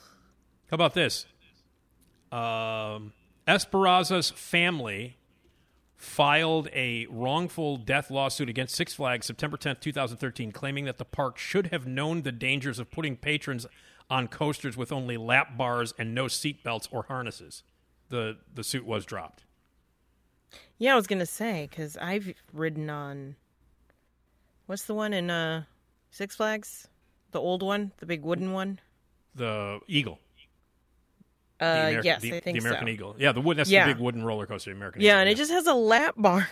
How about this? Um, Esperanza's family filed a wrongful death lawsuit against Six Flags September 10th, 2013, claiming that the park should have known the dangers of putting patrons on coasters with only lap bars and no seat belts or harnesses. The the suit was dropped. Yeah, I was gonna say because I've ridden on. What's the one in uh, Six Flags? The old one, the big wooden one. The Eagle. Uh, the American, yes, the, I think the American so. Eagle. Yeah, the wood. That's Yeah. the big wooden roller coaster. the American Yeah, Eagle. and it just has a lap bar.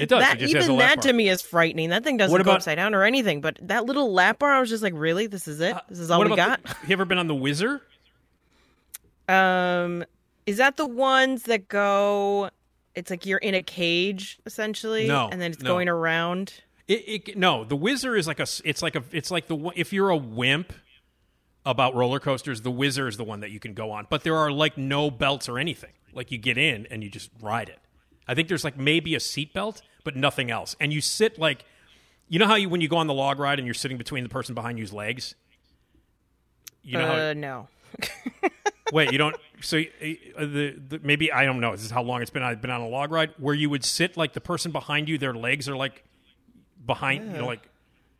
It does. That, It just even has a lap that bar. to me is frightening. That thing doesn't What go upside down or anything. But that little lap bar, I was just like, really? This is it? This is all Uh, we got? the- you ever been on the Whizzer? Um, is that the ones that go? It's like you're in a cage essentially, No, and then it's no. going around. It, it no, the Whizzer is like a. It's like a. It's like the if you're a wimp about roller coasters, the Whizzer is the one that you can go on. But there are like no belts or anything. Like you get in and you just ride it. I think there's like maybe a seat belt, but nothing else. And you sit like, you know how you when you go on the log ride and you're sitting between the person behind you's legs. You know how uh, no. Wait, you don't. So uh, the, the maybe I don't know. This is how long it's been. I've been on a log ride where you would sit like the person behind you. Their legs are like behind. You know, like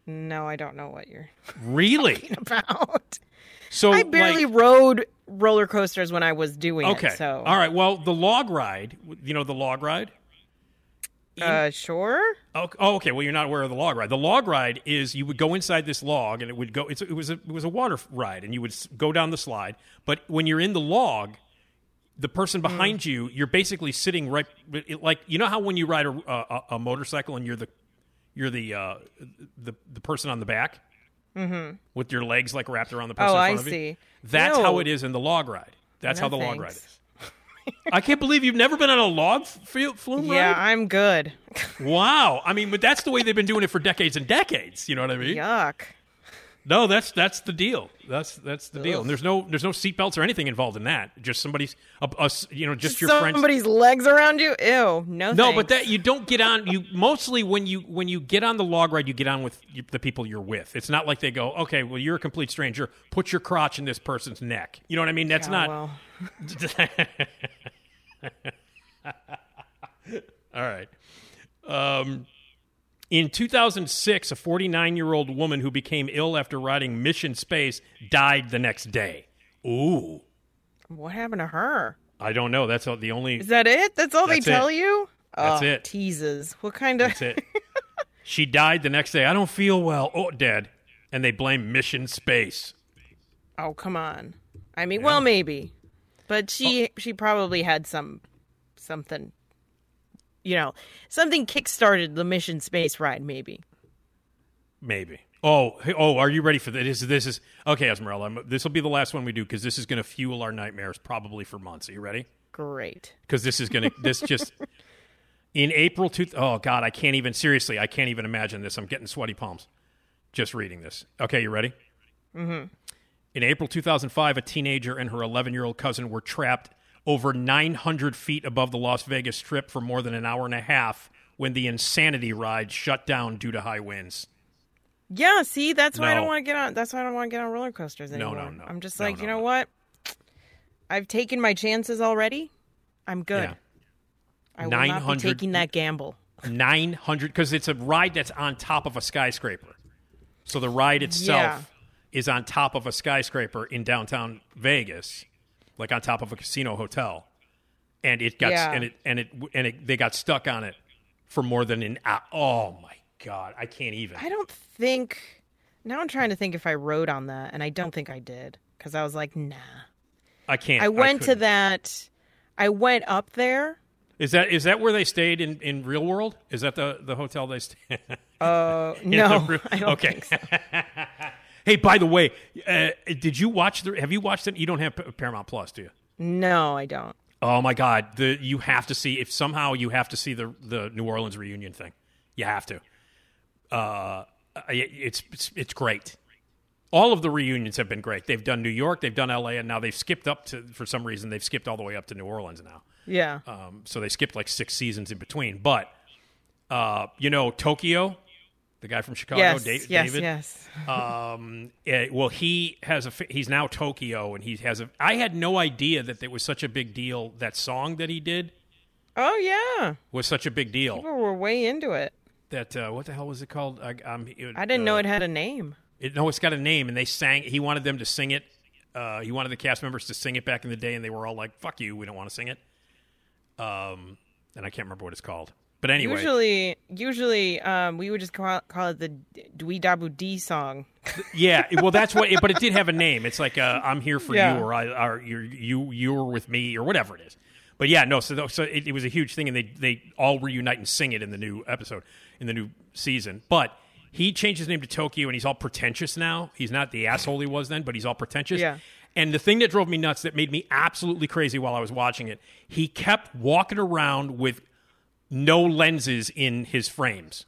No, I don't know what you're really. about. So I barely like- rode roller coasters when I was doing okay. it. So, all right. Well, the log ride. You know the log ride. Uh, sure. Oh, oh, okay. Well, you're not aware of the log ride. The log ride is you would go inside this log, and it would go. It's, it was a, it was a water ride, and you would go down the slide. But when you're in the log, the person Hmm. behind you, you're basically sitting right, it, like you know how when you ride a, a, a motorcycle and you're the you're the uh, the the person on the back Mm-hmm. with your legs like wrapped around the person. Oh, in I front of you? see. That's No. how it is in the log ride. That's No, how the log ride is. I can't believe you've never been on a log f- flume Yeah, ride. I'm good. Wow. I mean, but that's the way they've been doing it for decades and decades. You know what I mean? Yuck. No, that's that's the deal. That's that's the deal. And there's no there's no seatbelts or anything involved in that. Just somebody's a, a you know just your friends. Somebody's legs around you. Ew. No. No, thanks. but that you don't get on. You mostly when you when you get on the log ride, you get on with the people you're with. It's not like they go, okay, well you're a complete stranger. Put your crotch in this person's neck. You know what I mean? That's Yeah, not. well. All right. Um, in 2006, a 49 year old woman who became ill after riding Mission Space died the next day. Ooh. What happened to her? I don't know. That's all- the only. Is that it? That's all That's they tell it. you? That's oh, it. Teases. What kind of? That's it. she died the next day. I don't feel well. Oh, dead. And they blame Mission Space. Oh, come on. I mean, well, maybe, but she Oh. she probably had some something. You know, something kickstarted the mission space ride. Maybe. Maybe. Oh, oh, are you ready for this? This is okay, Esmeralda. This will be the last one we do because this is going to fuel our nightmares probably for months. Are you ready? Great. Because this is going to this just in April. Two, oh God, I can't even seriously. I can't even imagine this. I'm getting sweaty palms just reading this. Okay, you ready? Mm-hmm. In April 2005, a teenager and her 11 year old cousin were trapped over 900 feet above the Las Vegas Strip for more than an hour and a half when the Insanity ride shut down due to high winds. Yeah. See, that's why I don't want to get on. That's why I don't want to get on roller coasters anymore. no, no. no. I'm just No, like, no, you know no. what? I've taken my chances already. I'm good. Yeah. I will not be taking that gamble. 900 because it's a ride that's on top of a skyscraper. So the ride itself. Is on top of a skyscraper in downtown Vegas, like on top of a casino hotel. And it got Yeah. and it and it and it, they got stuck on it for more than an hour. Oh my god, I can't even. I don't think. Now I'm trying to think if I rode on that, and I don't think I did because I was like, nah. I can't. I went to that. I went up there. Is that is that where they stayed in, in real world? Is that the, the hotel they stayed? Uh, In no, real- I don't okay. think so. hey, by the way, uh, did you watch the? Have you watched it? You don't have P- Paramount Plus, do you? No, I don't. Oh my God! The you have to see if somehow you have to see the the New Orleans reunion thing. You have to. Uh, it's it's, it's great. All of the reunions have been great. They've done New York, they've done L.A., and now they've skipped up to for some reason they've skipped all the way up to New Orleans now. Yeah. Um, so they skipped like six seasons in between. But uh, you know, Tokyo, the guy from Chicago, yes, Da- yes, David. yes. Um, eh, well, he has a. He's now Tokyo, and he has a. I had no idea that it was such a big deal. That song that he did Oh yeah, was such a big deal. people were way into it. That uh, what the hell was it called? I, it- I didn't know uh, it had a name. It, no, it's got a name, and they sang. He wanted them to sing it. Uh, he wanted the cast members to sing it back in the day, and they were all like, "Fuck you, we don't want to sing it." Um, and I can't remember what it's called. But anyway, Usually, usually, um, we would just call, call it the Dwee Dabu D song. yeah. Well, that's what. But it did have a name. It's like uh, "I'm here for Yeah. you," or "I, or you're, you, you're with me," or whatever it is. But yeah, no. So, so it, it was a huge thing, and they they all reunite and sing it in the new episode, in the new season. But he changed his name to Tokyo, and he's all pretentious now. He's not the asshole he was then, but he's all pretentious. Yeah. And the thing that drove me nuts, that made me absolutely crazy while I was watching it, he kept walking around with no lenses in his frames.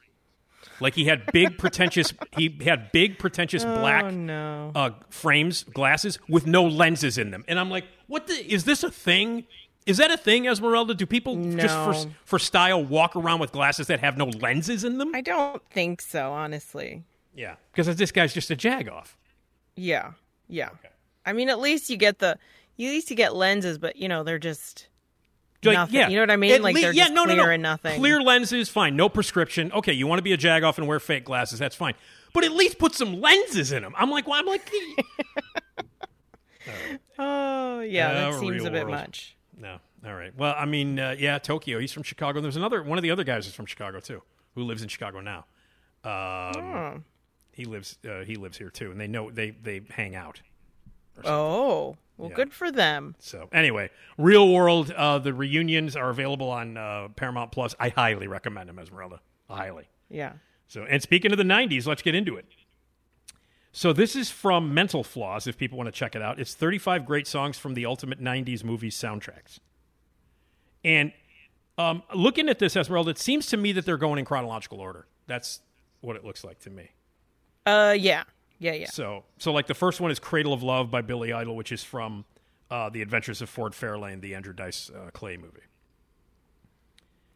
Like he had big pretentious, he had big pretentious black Oh no. uh, frames, glasses with no lenses in them, and I'm like, what? The, is this a thing? Is that a thing, Esmeralda? Do people just for for style walk around with glasses that have no lenses in them? I don't think so, honestly. yeah, because this guy's just a jagoff. Yeah, yeah. I mean, at least you get the, you at least you get lenses, but you know they're just Like, nothing. yeah. You know what I mean? Like they're yeah, just no, no, clear no. and nothing. Clear lenses, fine. No prescription. Okay, you want to be a jagoff and wear fake glasses? That's fine. But at least put some lenses in them. I'm like, well, I'm like, Oh yeah, Uh, that seems a bit world. much. no. All right. Well, I mean, uh, yeah, Tokyo. He's from Chicago. There's another one of the other guys is from Chicago too, who lives in Chicago now. Um, Oh. He lives. Uh, he lives here too, and they know they they hang out. Oh, well, Yeah. good for them. So anyway, Real World. Uh, the reunions are available on uh, Paramount Plus. I highly recommend them, Esmeralda. Highly. Yeah. So, and speaking of the 90s, let's get into it. So, this is from Mental Floss, if people want to check it out. It's 35 great songs from the ultimate 90s movie soundtracks. And um, looking at this, Esmeralda, it seems to me that they're going in chronological order. That's what it looks like to me. Uh, yeah, yeah, yeah. So, so like the first one is Cradle of Love by Billy Idol, which is from uh, The Adventures of Ford Fairlane, the Andrew Dice uh, Clay movie.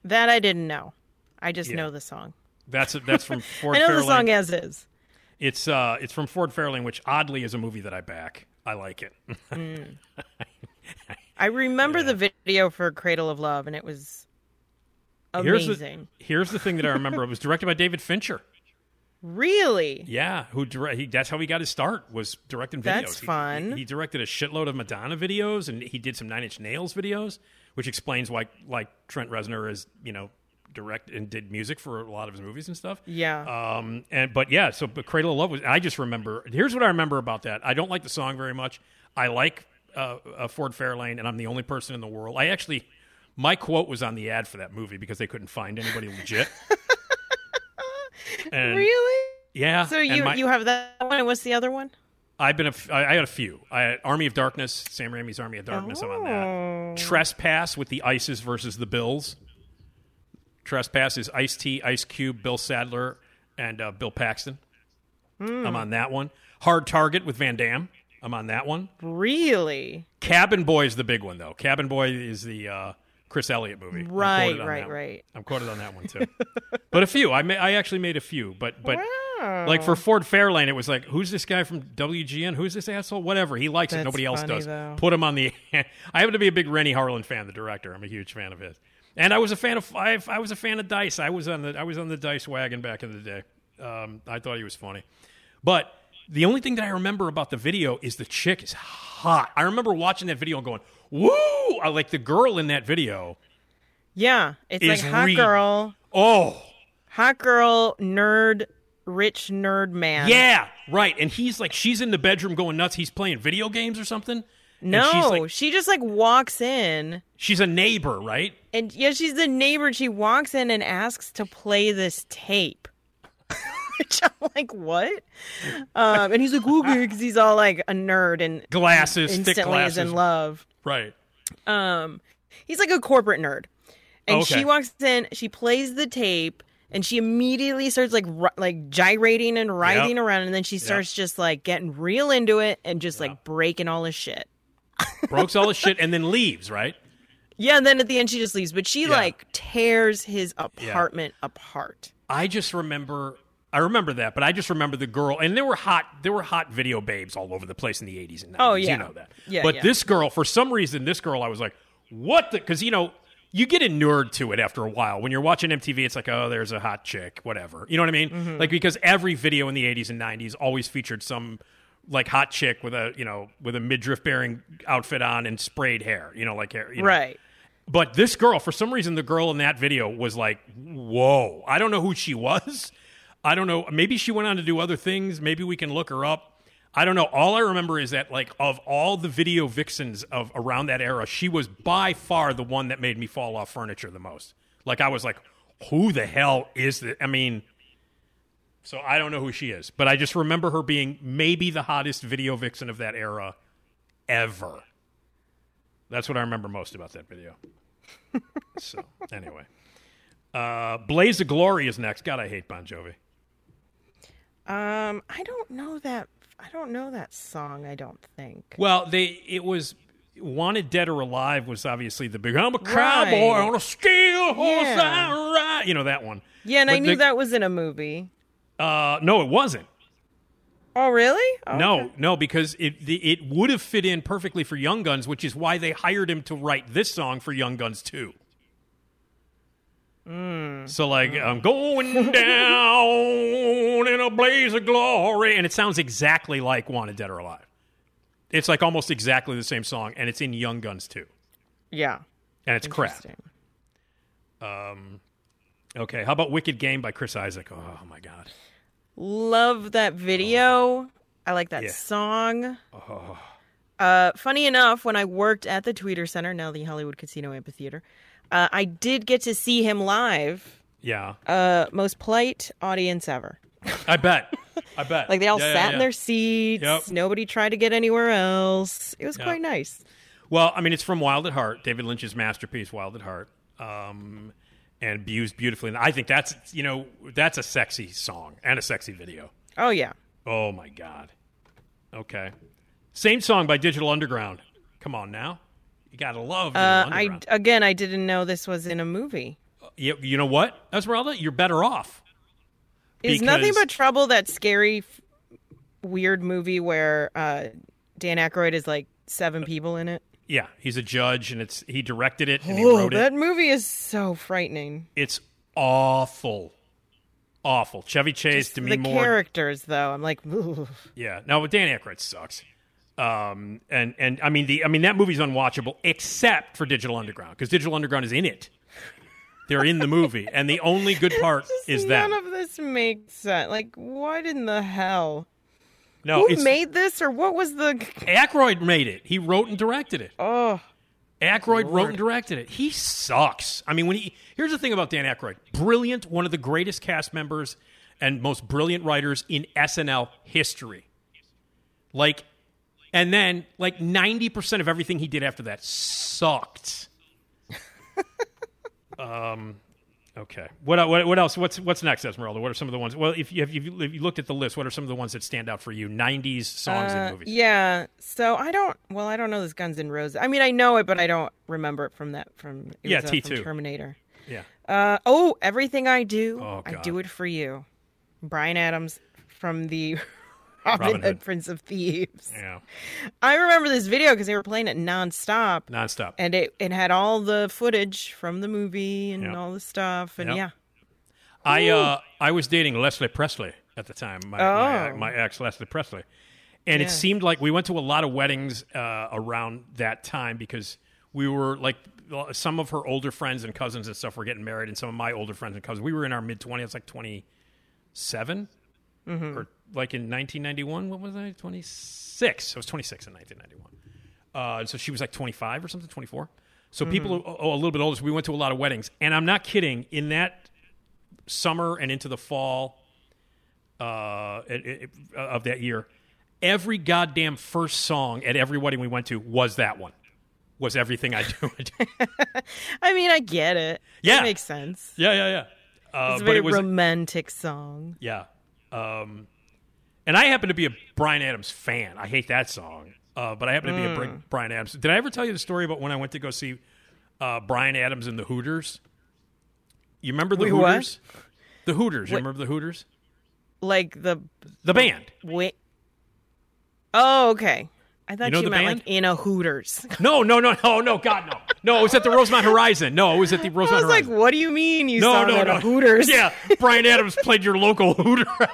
That I didn't know. I just Yeah. know the song. That's that's from Ford I know Fairlane. the song as is. It's uh, it's from Ford Fairlane, which oddly is a movie that I back. I like it. I remember the video for Cradle of Love, and it was Here's amazing. the, here's the thing that I remember. it was directed by David Fincher. Really? Yeah, who direct, he, that's how he got his start was directing videos. That's He- fun. He, he directed a shitload of Madonna videos, and he did some Nine Inch Nails videos, which explains why like Trent Reznor is you know direct and did music for a lot of his movies and stuff. Yeah. Um, and but yeah, so but Cradle of Love was. I just remember. Here's what I remember about that. I don't like the song very much. I like uh, uh, Ford Fairlane, and I'm the only person in the world. I actually, my quote was on the ad for that movie because they couldn't find anybody legit. And- really? Yeah. So you my- you have that one, and what's the other one? I've been a f- I I had a few. I Army of Darkness, Sam Raimi's Army of Darkness. I'm on that. Trespass with the Ices versus the Bills. Trespass is Ice T, Ice Cube, Bill Sadler, and uh, Bill Paxton. I'm on that one. Hard Target with Van Damme. I'm on that one. Really? Cabin Boy is the big one though. Cabin Boy is the uh, Chris Elliott movie. Right, right, right. I'm quoted on that one too. but a few. I ma- I actually made a few. But but Oh. Like for Ford Fairlane, it was like, who's this guy from WGN? Who's this asshole? Whatever. He likes it. That's Nobody else funny, does. though. Put him on the. I happen to be a big Renny Harlin fan, the director. I'm a huge fan of his. And I was a fan of I, I was a fan of Dice. I was on the I was on the Dice wagon back in the day. Um, I thought he was funny. But the only thing that I remember about the video is the chick is hot. I remember watching that video and going, "Woo!" I like the girl in that video. Yeah, it's like hot re- girl, Oh, hot girl, nerd, rich nerd man. yeah, right. And he's like, she's in the bedroom going nuts. He's playing video games or something. No, like, she just like walks in, she's a neighbor, right? and yeah, she's the neighbor. She walks in and asks to play this tape. Which I'm like, what? Um, and he's like, okay, because he's all like a nerd and Glasses, thick instantly is in love. Right. Um, he's like a corporate nerd, and Okay. she walks in, she plays the tape, and she immediately starts like like gyrating and writhing around, and then she starts just like getting real into it and just like breaking all his shit. Breaks all his shit and then leaves, right? Yeah, and then at the end she just leaves, but she Yeah. like tears his apartment apart. I just remember I remember that, but I just remember the girl and there were hot there were hot video babes all over the place in the 80s and 90s. Oh, You know that. Yeah, but yeah. this girl, for some reason, this girl I was like, what the cuz you know, you get inured to it after a while. When you're watching MTV, it's like, oh, there's a hot chick, whatever. You know what I mean? Mm-hmm. Like because every video in the 80s and 90s always featured some like hot chick with a, you know, with a midriff bearing outfit on and sprayed hair, you know, like hair, you know. Right. But this girl, for some reason, the girl in that video was like, whoa. I don't know who she was. I don't know. Maybe she went on to do other things. Maybe we can look her up. I don't know. All I remember is that, like, of all the video vixens of around that era, she was by far the one that made me fall off furniture the most. Like, I was like, who the hell is this? I mean, so I don't know who she is, but I just remember her being maybe the hottest video vixen of that era ever. That's what I remember most about that video. so, anyway. Uh, Blaze of Glory is next. God, I hate Bon Jovi. Um, I don't know that. I don't know that song. I don't think. Well, they it was Wanted Dead or Alive was obviously the big I'm a cowboy Right. on a steel horse Yeah. I ride. You know that one. Yeah, and I knew the- that was in a movie. Uh, no, it wasn't. Oh, really? Oh, No, no, because it the, it would have fit in perfectly for Young Guns, which is why they hired him to write this song for Young Guns too. Hmm. So like I'm going down in a blaze of glory, and it sounds exactly like Wanted Dead or Alive. It's like almost exactly the same song, and it's in Young Guns too, Yeah. and it's crap. Um, okay, how about Wicked Game by Chris Isaak? Oh my god, Love that video. I like that Yeah. song. oh, Uh, funny enough, when I worked at the Tweeter Center, now the Hollywood Casino Amphitheater, uh, I did get to see him live. yeah, Uh, most polite audience ever. I bet, I bet. Like they all Yeah, yeah, sat yeah. in their seats. Yep. Nobody tried to get anywhere else. It was Yeah. quite nice. Well, I mean, it's from Wild at Heart, David Lynch's masterpiece, Wild at Heart, um, and used beautifully. And I think that's you know that's a sexy song and a sexy video. Oh yeah. Oh my god. Okay, same song by Digital Underground. Come on now, you gotta love Uh, I again, I didn't know this was in a movie. you, you know what, Esmeralda, you're better off. Is nothing but trouble that scary, f- weird movie where uh, Dan Aykroyd is like seven people in it? Yeah, he's a judge, and it's he directed it and he Oh, wrote it. that movie is so frightening. It's awful, awful. Chevy Chase, Demi the Moore, characters, though, I'm like, Ugh. Yeah, no, but Dan Aykroyd sucks. Um, and and I mean the I mean that movie's unwatchable except for Digital Underground because Digital Underground is in it. They're in the movie, and the only good part is that none of this makes sense. Like, what in the hell? No, Who made this, or what was the? Aykroyd made it. He wrote and directed it. Oh, Aykroyd wrote and directed it. He sucks. I mean, when he here's the thing about Dan Aykroyd: brilliant, one of the greatest cast members and most brilliant writers in SNL history. Like, and then like ninety percent of everything he did after that sucked. um. Okay. What, what what else? What's what's next, Esmeralda? What are some of the ones? Well, if you if you, if you looked at the list, what are some of the ones that stand out for you? '90s songs Uh, and movies. Yeah. So I don't. Well, I don't know this Guns N' Roses. I mean, I know it, but I don't remember it from that. From it Yeah, was, uh, from T2. Terminator. Yeah. Uh, oh, everything I do, Oh, I do it for you. Bryan Adams from the Robin, Robin Hood, Hood. Prince of Thieves. Yeah. I remember this video because they were playing it nonstop. Nonstop. And it, it had all the footage from the movie and Yep. all the stuff. And Yep. yeah. I uh I was dating Leslie Presley at the time. My my, Oh. my ex Leslie Presley, and Yeah. it seemed like we went to a lot of weddings uh, around that time because we were like some of her older friends and cousins and stuff were getting married, and some of my older friends and cousins. We were in our mid twenties, like twenty Mhm. or like in nineteen ninety one. What was I? Twenty six. I was twenty six in nineteen ninety one. Uh, so she was like 25 or something, 24. So people Mm-hmm. who- oh, a little bit older. So we went to a lot of weddings, and I'm not kidding. In that summer and into the fall uh, it- it- of that year, every goddamn first song at every wedding we went to was that one. Was everything I do? I mean, I get it. Yeah. It makes sense. yeah, yeah, yeah. Uh, it's a but very it was romantic song. yeah. Um, and I happen to be a Bryan Adams fan. I hate that song, uh, but I happen to be a Mm. Bryan Adams. Did I ever tell you the story about when I went to go see uh, Bryan Adams and the Hooters? You remember the Wait, what? Hooters? The Hooters. You remember the Hooters? Like the The band. Wait. Oh, okay. I thought know you, meant band? like in a Hooters. No, no, no, no, no, God, no. No, it was at the Rosemont Horizon. No, it was at the Rosemont. I was like, what do you mean you no, saw no, no. Hooters? Yeah, Bryan Adams played your local Hooter.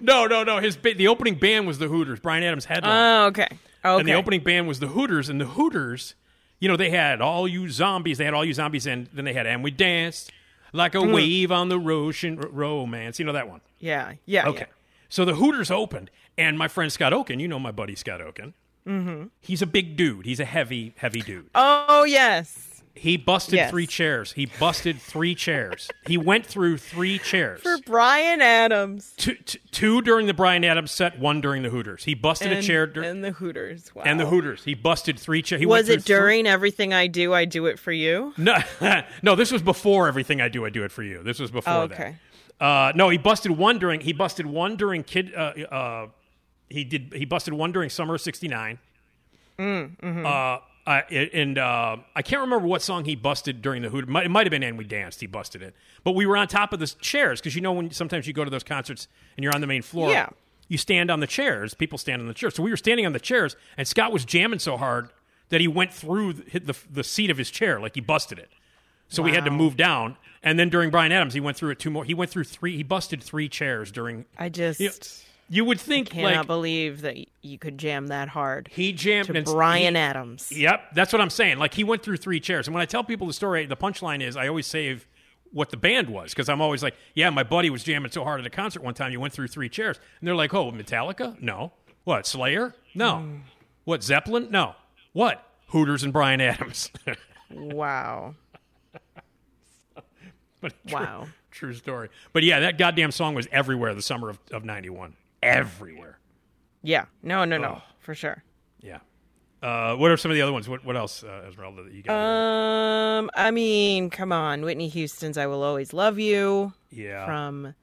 no, no, no. His the opening band was the Hooters. Bryan Adams headlined. Oh, okay. Okay. And the opening band was the Hooters, and the Hooters, you know, they had all you zombies. They had all you zombies, and then they had and we danced like a Mm. wave on the ocean romance. You know that one. Yeah. Yeah. Okay. So the Hooters opened, and my friend Scott Oken, you know my buddy Scott Oken. Mm-hmm. He's a big dude. He's a heavy, heavy dude. Oh yes. He busted Yes. three chairs. He busted three chairs. He went through three chairs. For Bryan Adams. Two, t- two during the Bryan Adams set, one during the Hooters. He busted a chair dur- and the Hooters. Wow. and the Hooters. He busted three chairs. Was it three- during everything I do? I do it for you. No, no. This was before everything I do. I do it for you. This was before Oh, that. okay. Uh, no, he busted one during. He busted one during kid. Uh, uh, he did. He busted one during summer of '69. Mm, mhm. Uh, I, and uh, I can't remember what song he busted during the Hoot. It might, have been "And We Danced." He busted it, but we were on top of the chairs because you know when sometimes you go to those concerts and you're on the main floor. Yeah. You stand on the chairs. People stand on the chairs. So we were standing on the chairs, and Scott was jamming so hard that he went through the, hit the the seat of his chair, like he busted it. So we had to move down. And then during Bryan Adams, he went through it two more. He went through three. He busted three chairs during. I just You, you would think I cannot like believe that you could jam that hard. he jammed to Brian he- Adams. Yep, that's what I'm saying. Like he went through three chairs, and when I tell people the story, the punchline is I always save what the band was because I'm always like, yeah, my buddy was jamming so hard at a concert one time, you went through three chairs, and they're like, oh, Metallica? No. What Slayer? No. Hmm. What Zeppelin? No. What Hooters and Bryan Adams? Wow. But true, Wow. True story. But yeah, that goddamn song was everywhere the summer of, of 91. Everywhere. Yeah. No, no, no. Oh. For sure. Yeah. Uh, what are some of the other ones? What, what else, uh, Esmeralda, that you got? Um, I mean, come on, Whitney Houston's "I Will Always Love You." Yeah. From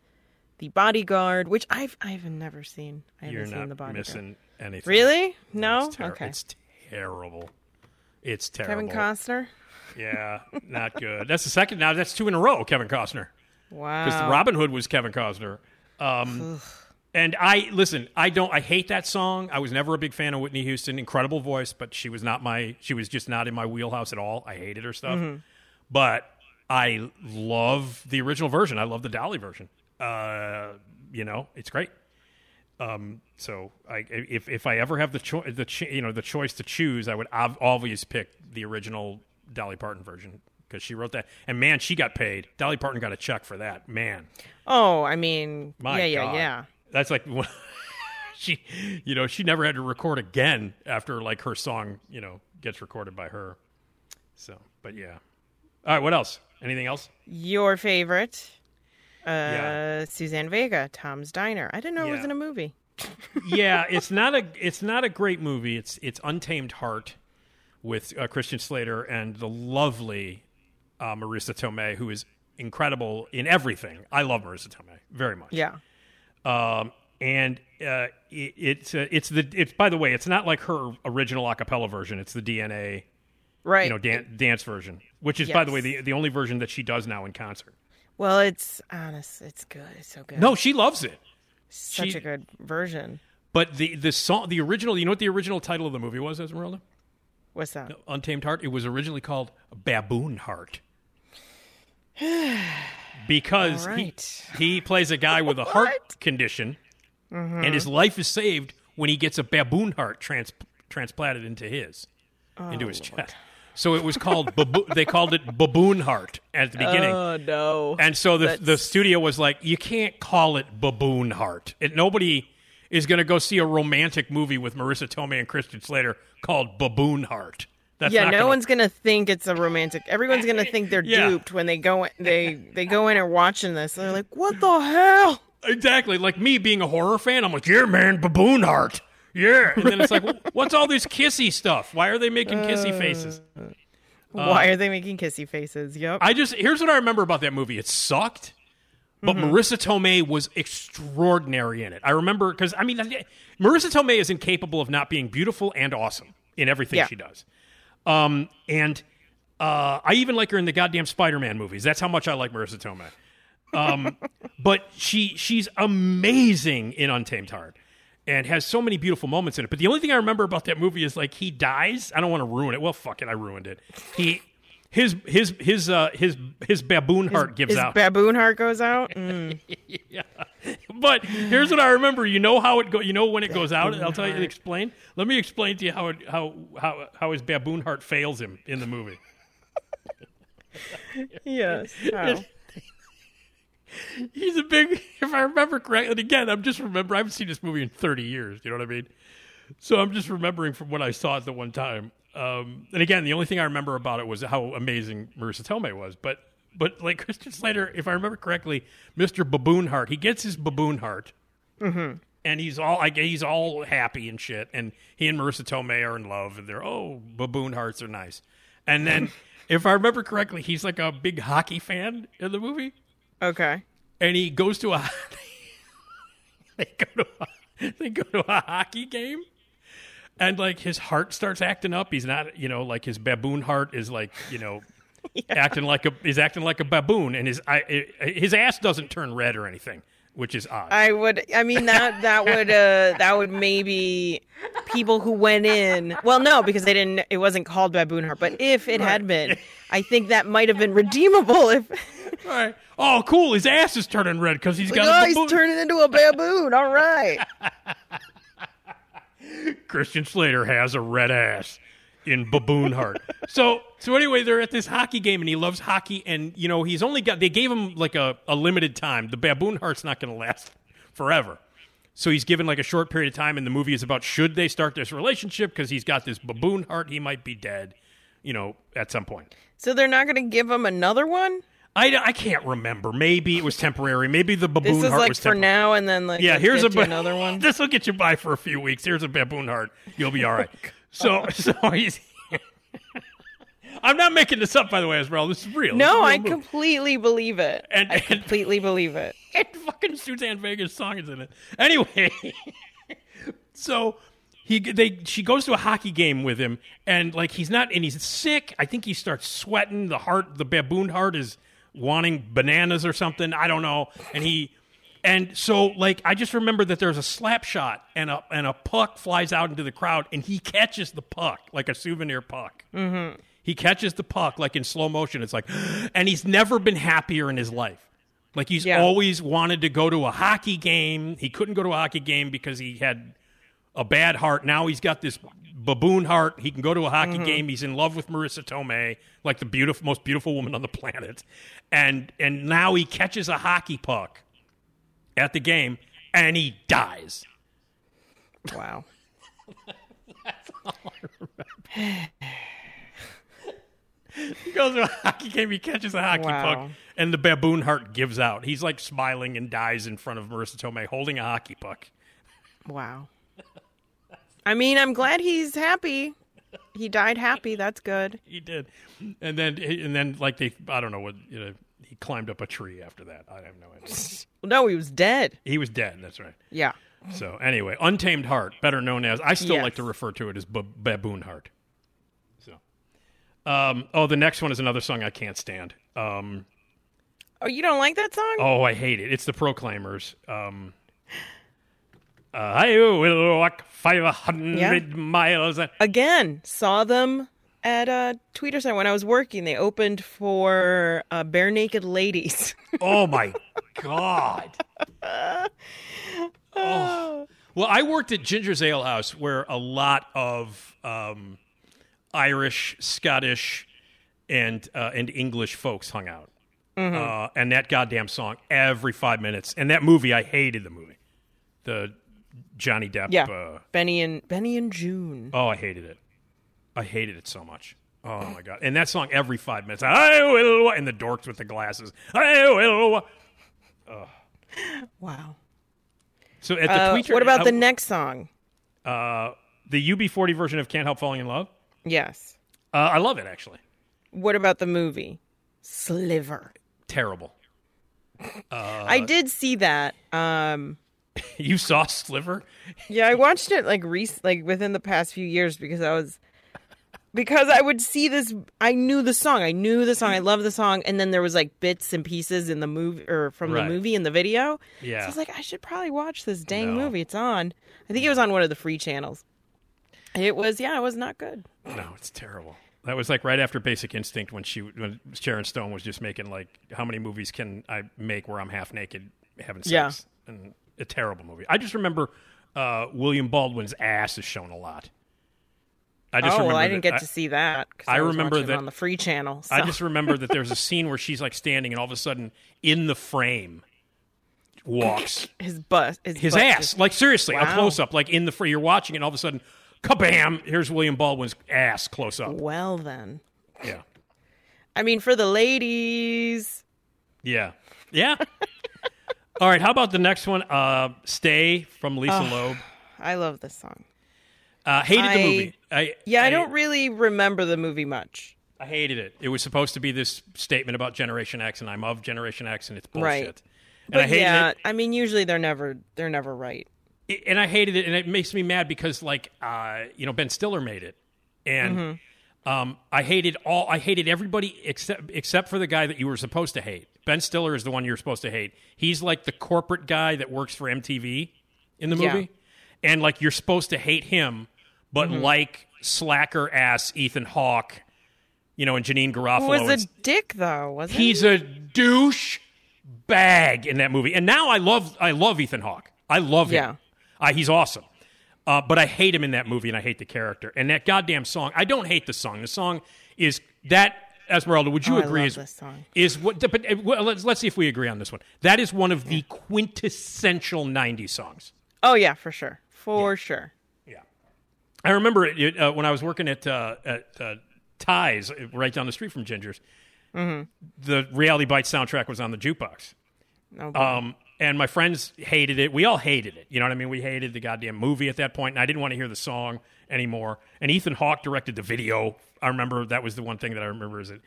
The Bodyguard, which I've I've never seen. I haven't You're seen not The Bodyguard. missing anything. Really? No. It's, ter- okay. it's terrible. It's terrible. Kevin Costner. Yeah, not good. That's the second. Now that's two in a row. Kevin Costner. Wow. Because Robin Hood was Kevin Costner. Um, and I listen. I don't. I hate that song. I was never a big fan of Whitney Houston. Incredible voice, but she was not my. She was just not in my wheelhouse at all. I hated her stuff. Mhm. But I love the original version. I love the Dolly version. Uh, you know, it's great. Um, so I, if if I ever have the choice, the ch- you know the choice to choose, I would ob- always pick the original Dolly Parton version because she wrote that. And man, she got paid. Dolly Parton got a check for that. Man, Oh, I mean, my yeah, yeah, God. yeah. That's like she, you know, she never had to record again after like her song, you know, gets recorded by her. So, but yeah. All right, what else? Anything else? Your favorite, uh, Yeah. Suzanne Vega, Tom's Diner. I didn't know it was Yeah. in a movie. yeah, it's not a it's not a great movie. It's it's Untamed Heart with uh, Christian Slater and the lovely uh, Marisa Tomei, who is incredible in everything. I love Marisa Tomei very much. Yeah. Um, and uh, it, it's uh, it's the it's by the way, it's not like her original a cappella version. It's the DNA, Right. You know, dan- dance version, which is by the way the the only version that she does now in concert. Well, it's honest. It's good. It's so good. No, she loves it. such she- a good version. But the the song, the original, you know what the original title of the movie was, Esmeralda? What's that? Untamed Heart. It was originally called Baboon Heart. because right. he, he plays a guy with a heart condition, Mhm. and his life is saved when he gets a baboon heart trans, transplanted into his, into Oh, his chest. So it was called babo- they called it baboon heart at the beginning. Oh no! And so the the studio was like, you can't call it baboon heart. It, nobody is going to go see a romantic movie with Marisa Tomei and Christian Slater called Baboon Heart. That's yeah, not no gonna- one's gonna think it's a romantic. Everyone's gonna think they're Yeah. duped when they go. They they go in and watching this. They're like, "What the hell?" Exactly. Like me being a horror fan, I'm like, yeah, man, baboon heart. Yeah. And then it's like, what's all this kissy stuff? Why are they making kissy uh, faces? Why uh, are they making kissy faces? Yep. I just, here's what I remember about that movie. It sucked, but mm-hmm. Marisa Tomei was extraordinary in it. I remember, because, I mean, Marisa Tomei is incapable of not being beautiful and awesome in everything Yeah. she does. Um, and uh, I even like her in the goddamn Spider-Man movies. That's how much I like Marisa Tomei. Um, but she she's amazing in Untamed Heart and has so many beautiful moments in it. But the only thing I remember about that movie is like he dies. I don't want to ruin it. Well, fuck it, I ruined it. He his his his uh his his baboon heart gives His out. baboon heart goes out. Mm. yeah. But here's what I remember. You know how it go. You know when it goes out. I'll tell you. Explain. Let me explain to you how it how how how his baboon heart fails him in the movie. yes. He's a big. If I remember correctly, and again, I'm just remember. I haven't seen this movie in 30 years. You know what I mean? So I'm just remembering from when I saw it the one time. Um, and again, the only thing I remember about it was how amazing Marisa Tomei was. But but like Christian Slater, if I remember correctly, Mr. Baboon Heart, he gets his baboon heart, Mm-hmm. and he's all like he's all happy and shit. And he and Marisa Tomei are in love, and they're oh baboon hearts are nice. And then, if I remember correctly, he's like a big hockey fan in the movie Okay. and he goes to a they go to a, they go to a hockey game and like his heart starts acting up he's not you know like his baboon heart is like you know acting like a he's acting like a baboon and his I, his ass doesn't turn red or anything which is odd I would. I mean that that would uh that would maybe people who went in. Well, no, because they didn't. It wasn't called baboon heart. But if it had been, I think that might have been redeemable. If All right. oh cool his ass is turning red because he's got oh, a he's turning into a baboon. All right. Christian Slater has a red ass in Baboon Heart. so so anyway, they're at this hockey game and he loves hockey and you know he's only got they gave him like a, a limited time. The Baboon Heart's not gonna last forever. So he's given like a short period of time and the movie is about should they start this relationship because he's got this baboon heart, he might be dead, you know, at some point. So they're not going to give him another one. I, I can't remember. Maybe it was temporary. Maybe the baboon This is heart like was for temporary. now, and then like yeah, here's a another one. This will get you by for a few weeks. Here's a baboon heart. You'll be all right. Oh so, so he's. I'm not making this up, by the way, Esmeralda. This is real. This is No, real I movie. completely believe it. And- I and- completely believe it. and fucking Suzanne Vega's song is in it. Anyway, so he they she goes to a hockey game with him, and like he's not, and he's sick. I think he starts sweating. The heart, the baboon heart, is wanting bananas or something. I don't know. And he, and so like I just remember that there's a slap shot, and a and a puck flies out into the crowd, and he catches the puck like a souvenir puck. Mm-hmm. He catches the puck like in slow motion. It's like, and he's never been happier in his life. Like he's Yeah. always wanted to go to a hockey game. He couldn't go to a hockey game because he had a bad heart. Now he's got this baboon heart. He can go to a hockey Mhm. game. He's in love with Marisa Tomei, like the beautiful, most beautiful woman on the planet. And and now he catches a hockey puck at the game, and he dies. Wow. That's all I remember. he goes to a hockey game. He catches a hockey Wow. puck, and the baboon heart gives out. He's like smiling and dies in front of Marisa Tomei, holding a hockey puck. Wow. I mean, I'm glad he's happy. He died happy. That's good. He did, and then and then like they, I don't know what you know. He climbed up a tree after that. I have no idea. No, he was dead. he was dead. That's right. Yeah. So anyway, Untamed Heart, better known as I still Yes. like to refer to it as ba- Baboon Heart. So, um, oh, the next one is another song I can't stand. Um, Oh, you don't like that song? Oh, I hate it. It's the Proclaimers. Um, I will walk 500 Yeah. miles. Again, saw them at uh, Tweeter Center when I was working. They opened for uh, Barenaked Ladies. Oh my god. Oh. Well, I worked at Ginger's Ale House, where a lot of um, Irish, Scottish, and uh, and English folks hung out. Mhm. Uh, and that goddamn song every five minutes, and that movie, I hated the movie, the Johnny Depp. yeah, Uh, Benny and Benny and Joon. oh, I hated it. I hated it so much. Oh my god! And that song every five minutes. I will, and the dorks with the glasses. I will. Ugh. Wow. So at the Uh, Tweeter, what about uh, the next song? Uh, the UB40 version of "Can't Help Falling in Love." Yes. Uh, I love it actually. What about the movie? Sliver. Terrible. Uh, I did see that. Um, You saw Sliver? yeah, I watched it like rec- like within the past few years because I was because I would see this. I knew the song. I knew the song. I love the song, and then there was like bits and pieces in the movie or from Right. the movie in the video. Yeah. So I was like, I should probably watch this dang No. movie. It's on. I think it was on one of the free channels. It was. Yeah, it was not good. No, it's terrible. That was like right after Basic Instinct when she when Sharon Stone was just making like how many movies can I make where I'm half naked having sex? Yeah. And a terrible movie. I just remember uh, William Baldwin's ass is shown a lot. I just oh, remember well, I that- didn't get to see that. I was remember that on the free channel. I just remember that there's a scene where she's like standing, and all of a sudden, in the frame, walks his butt, his, his butt ass. just- like seriously, a close up, like in the frame. You're watching, it, and all of a sudden, kabam! Here's William Baldwin's ass close up. Well then, Yeah, I mean, for the ladies, yeah, yeah. all right, how about the next one? Uh, "Stay" from Lisa Ugh. Loeb. I love this song. Uh, hated I- the movie. I, Yeah, I don't really remember the movie much. I hated it. It was supposed to be this statement about Generation X, and I'm of Generation X, and it's bullshit. Right. And But I hated yeah, it. I mean, usually they're never they're never right. it- and I hated it, and it makes me mad because, like, uh, you know, Ben Stiller made it, and Mm-hmm. Um, I hated all. I hated everybody except except for the guy that you were supposed to hate. Ben Stiller is the one you're supposed to hate. He's like the corporate guy that works for MTV in the Yeah. movie, and like you're supposed to hate him, but Mhm. like slacker ass Ethan Hawke, you know, and Janeane Garofalo. Was a dick though? Was He's a douche bag in that movie. And now I love I love Ethan Hawke. I love Yeah. him. Uh, he's awesome. Uh, but I hate him in that movie and I hate the character. And that goddamn song, I don't hate the song. The song is that Esmeralda, would you Oh, I agree love is this song. is what but, uh, well, let's let's see if we agree on this one. That is one of the quintessential 90s songs. Oh yeah, for sure, for sure. Yeah, I remember it, it, uh, when I was working at uh, at uh, Ties, uh, right down the street from Ginger's. Mm-hmm. The Reality Bites soundtrack was on the jukebox. Oh. Um, and my friends hated it. We all hated it. You know what I mean? We hated the goddamn movie at that point, and I didn't want to hear the song anymore. And Ethan Hawke directed the video. I remember that was the one thing that I remember is that.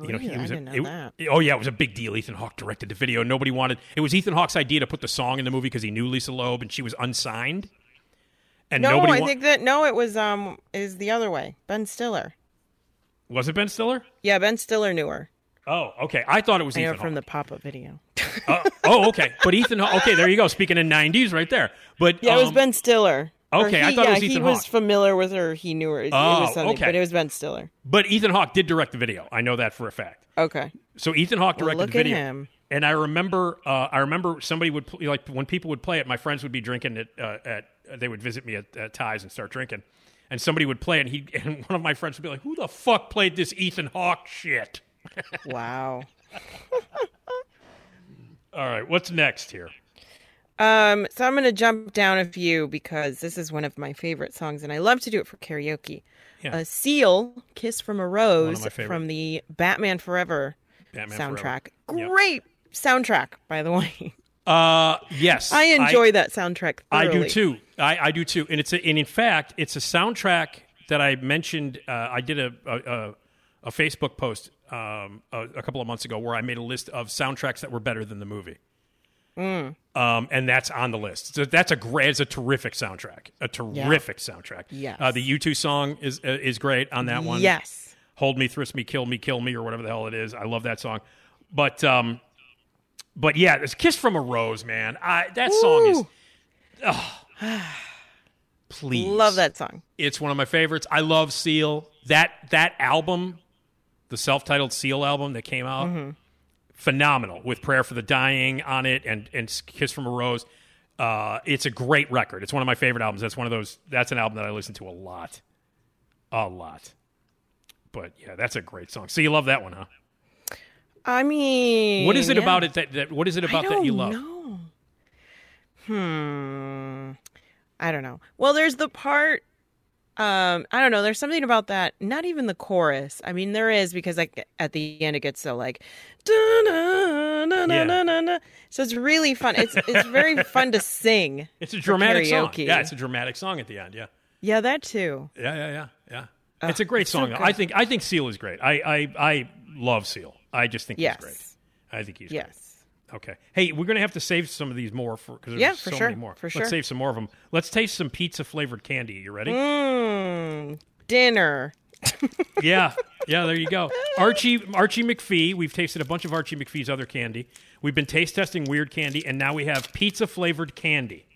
You know, he I was a- didn't know it- that. Oh yeah, it was a big deal. Ethan Hawke directed the video. Nobody wanted. It was Ethan Hawke's idea to put the song in the movie because he knew Lisa Loeb and she was unsigned. And no, nobody I wa- think that no, it was um is the other way. Ben Stiller. was it Ben Stiller. Yeah, Ben Stiller knew her. Oh, okay. I thought it was Ethan from Hawke. the pop up video. Uh, oh, okay. But Ethan, okay, there you go. Speaking of '90s, right there. But Yeah, it was um, Ben Stiller. Okay, he, I thought it yeah, was he Ethan was familiar with her. He knew her. It, it Oh, was something, okay. but it was Ben Stiller. But Ethan Hawke did direct the video. I know that for a fact. Okay. So Ethan Hawke Well, directed look the at video, him. and I remember, uh, I remember somebody would pl- like when people would play it. My friends would be drinking it uh, at. They would visit me at, at Ties and start drinking, and somebody would play, it, and he and one of my friends would be like, "Who the fuck played this Ethan Hawke shit?" Wow. All right, what's next here? Um, so I'm going to jump down a few because this is one of my favorite songs, and I love to do it for karaoke. Yeah. A Seal, "Kiss from a Rose" from the Batman Forever Batman soundtrack. Forever. Yep. Great soundtrack, by the way. Uh, yes, I enjoy that soundtrack. I do too. I, I do too. And it's a, and in fact, it's a soundtrack that I mentioned. Uh, I did a, a, a Facebook post um, a, a couple of months ago where I made a list of soundtracks that were better than the movie. Mm. Um, and that's on the list. So that's a great, it's a terrific soundtrack, a terrific soundtrack. Yes. Uh, the U2 song is uh, is great on that one. Yes. Hold me, thrust me, kill me, kill me, or whatever the hell it is. I love that song. but um, but yeah, this "Kiss from a Rose," man. I that song is. Oh, please, Love that song. It's one of my favorites. I love Seal. That that album, the self-titled Seal album that came out, Mm-hmm. phenomenal with "Prayer for the Dying" on it and and "Kiss from a Rose." Uh, it's a great record. It's one of my favorite albums. That's one of those. That's an album that I listen to a lot, a lot. But yeah, that's a great song. So you love that one, huh? I mean, What is it yeah. about it that, that what is it about that you love? know. Hmm. I don't know. Well, there's the part. Um, I don't know. There's something about that. Not even the chorus. I mean, there is because like at the end it gets so like, "Da-na-na-na-na-na-na." so it's really fun. It's it's very fun to sing. It's a dramatic song. Yeah, it's a dramatic song at the end. Yeah, Yeah, that too. yeah, yeah, yeah, yeah. Oh, it's a great it's so song. good. I think I think Seal is great. I I, I love Seal. I just think Yes. he's great. I think he's great. Okay. Hey, we're gonna have to save some of these more for because there's Yeah, so sure, many more. for sure. Let's sure. save some more of them. Let's taste some pizza flavored candy. You ready? Mmm. Dinner. yeah, yeah. There you go. Archie Archie McPhee. We've tasted a bunch of Archie McPhee's other candy. We've been taste testing weird candy, and now we have pizza flavored candy.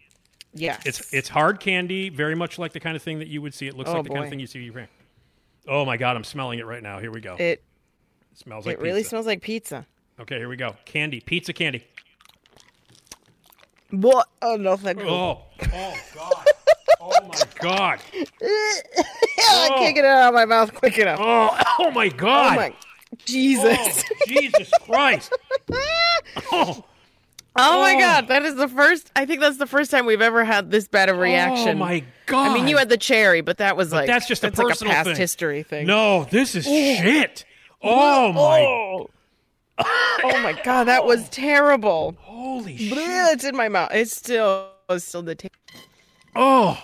Yes. It's it's hard candy, very much like the kind of thing that you would see. It looks Oh, like the kind of thing you see. You. Oh my god, I'm smelling it right now. Here we go. It smells like it really pizza. smells like pizza. Okay, here we go. Candy, pizza candy. What? Oh no, thank you. Oh, oh god. Oh my god. I oh. can't get it out of my mouth quick enough. Oh, oh my god. Oh my Jesus. Oh, Jesus Christ. Oh. Oh my Oh. god, that is the first. I think that's the first time we've ever had this bad of oh, reaction. Oh my god. I mean, you had the cherry, but that was But like that's just a that's like personal past thing. history thing. No, this is shit. Oh my oh. Oh. my god, that was terrible. holy shit. Bleh, It's in my mouth. It's still it's still the taste. Oh.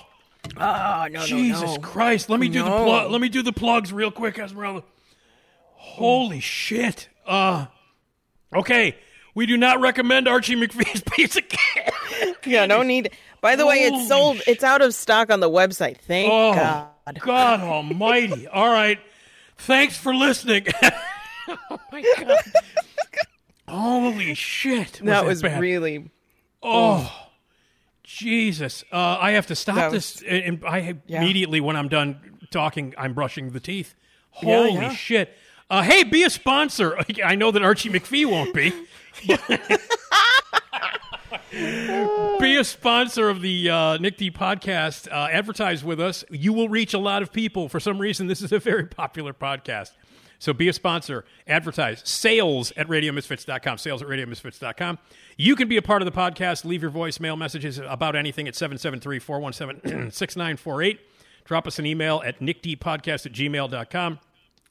Oh no, Jesus no, no. Christ! Let me do the No. plug. Let me do the plugs real quick, Esmeralda. Holy shit! Uh, okay, we do not recommend Archie McPhee's Pizza Kit. Yeah, no need. By the way, it's sold. sh- It's out of stock on the website. Thank Oh God. God Almighty! All right, thanks for listening. oh my God! Holy shit! that was bad? really. Oh, Jesus! Uh, I have to stop That this, and I Yeah. immediately when I'm done talking, I'm brushing the teeth. Yeah, Holy yeah. shit! Uh, hey, be a sponsor. I know that Archie McPhee won't be. be a sponsor of the uh, Nick D podcast. Uh, advertise with us. You will reach a lot of people. For some reason, this is a very popular podcast. So be a sponsor, advertise, sales at radiomisfits.com, sales at radiomisfits.com. You can be a part of the podcast. Leave your voicemail messages about anything at 773 417 6948. Drop us an email at nickdpodcast at gmail.com.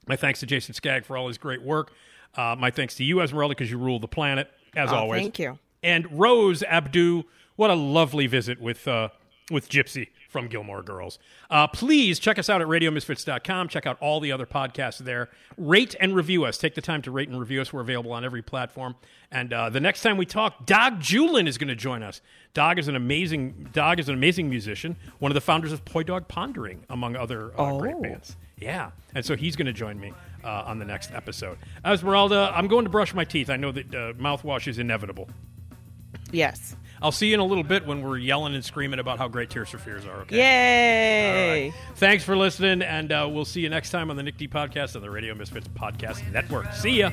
My thanks to Jason Skagg for all his great work. Uh, my thanks to you, Esmeralda, because you rule the planet, as Oh, always. thank you. And Rose Abdoo, what a lovely visit with uh, with Gypsy from Gilmore Girls. Uh, please check us out at radiomisfits.com. Check out all the other podcasts there. Rate and review us. Take the time to rate and review us. We're available on every platform. And uh, the next time we talk, Dag Juhlin is going to join us. Dag is an amazing Dag is an amazing musician, one of the founders of Poi Dog Pondering, among other uh, great Oh. bands. Yeah, and so he's going to join me uh, on the next episode. Esmeralda, I'm going to brush my teeth. I know that uh, mouthwash is inevitable. Yes. I'll see you in a little bit when we're yelling and screaming about how great Tears for Fears are. Okay. Yay. Right. Thanks for listening, and uh, we'll see you next time on the Nick D Podcast on the Radio Misfits Podcast Network. See ya.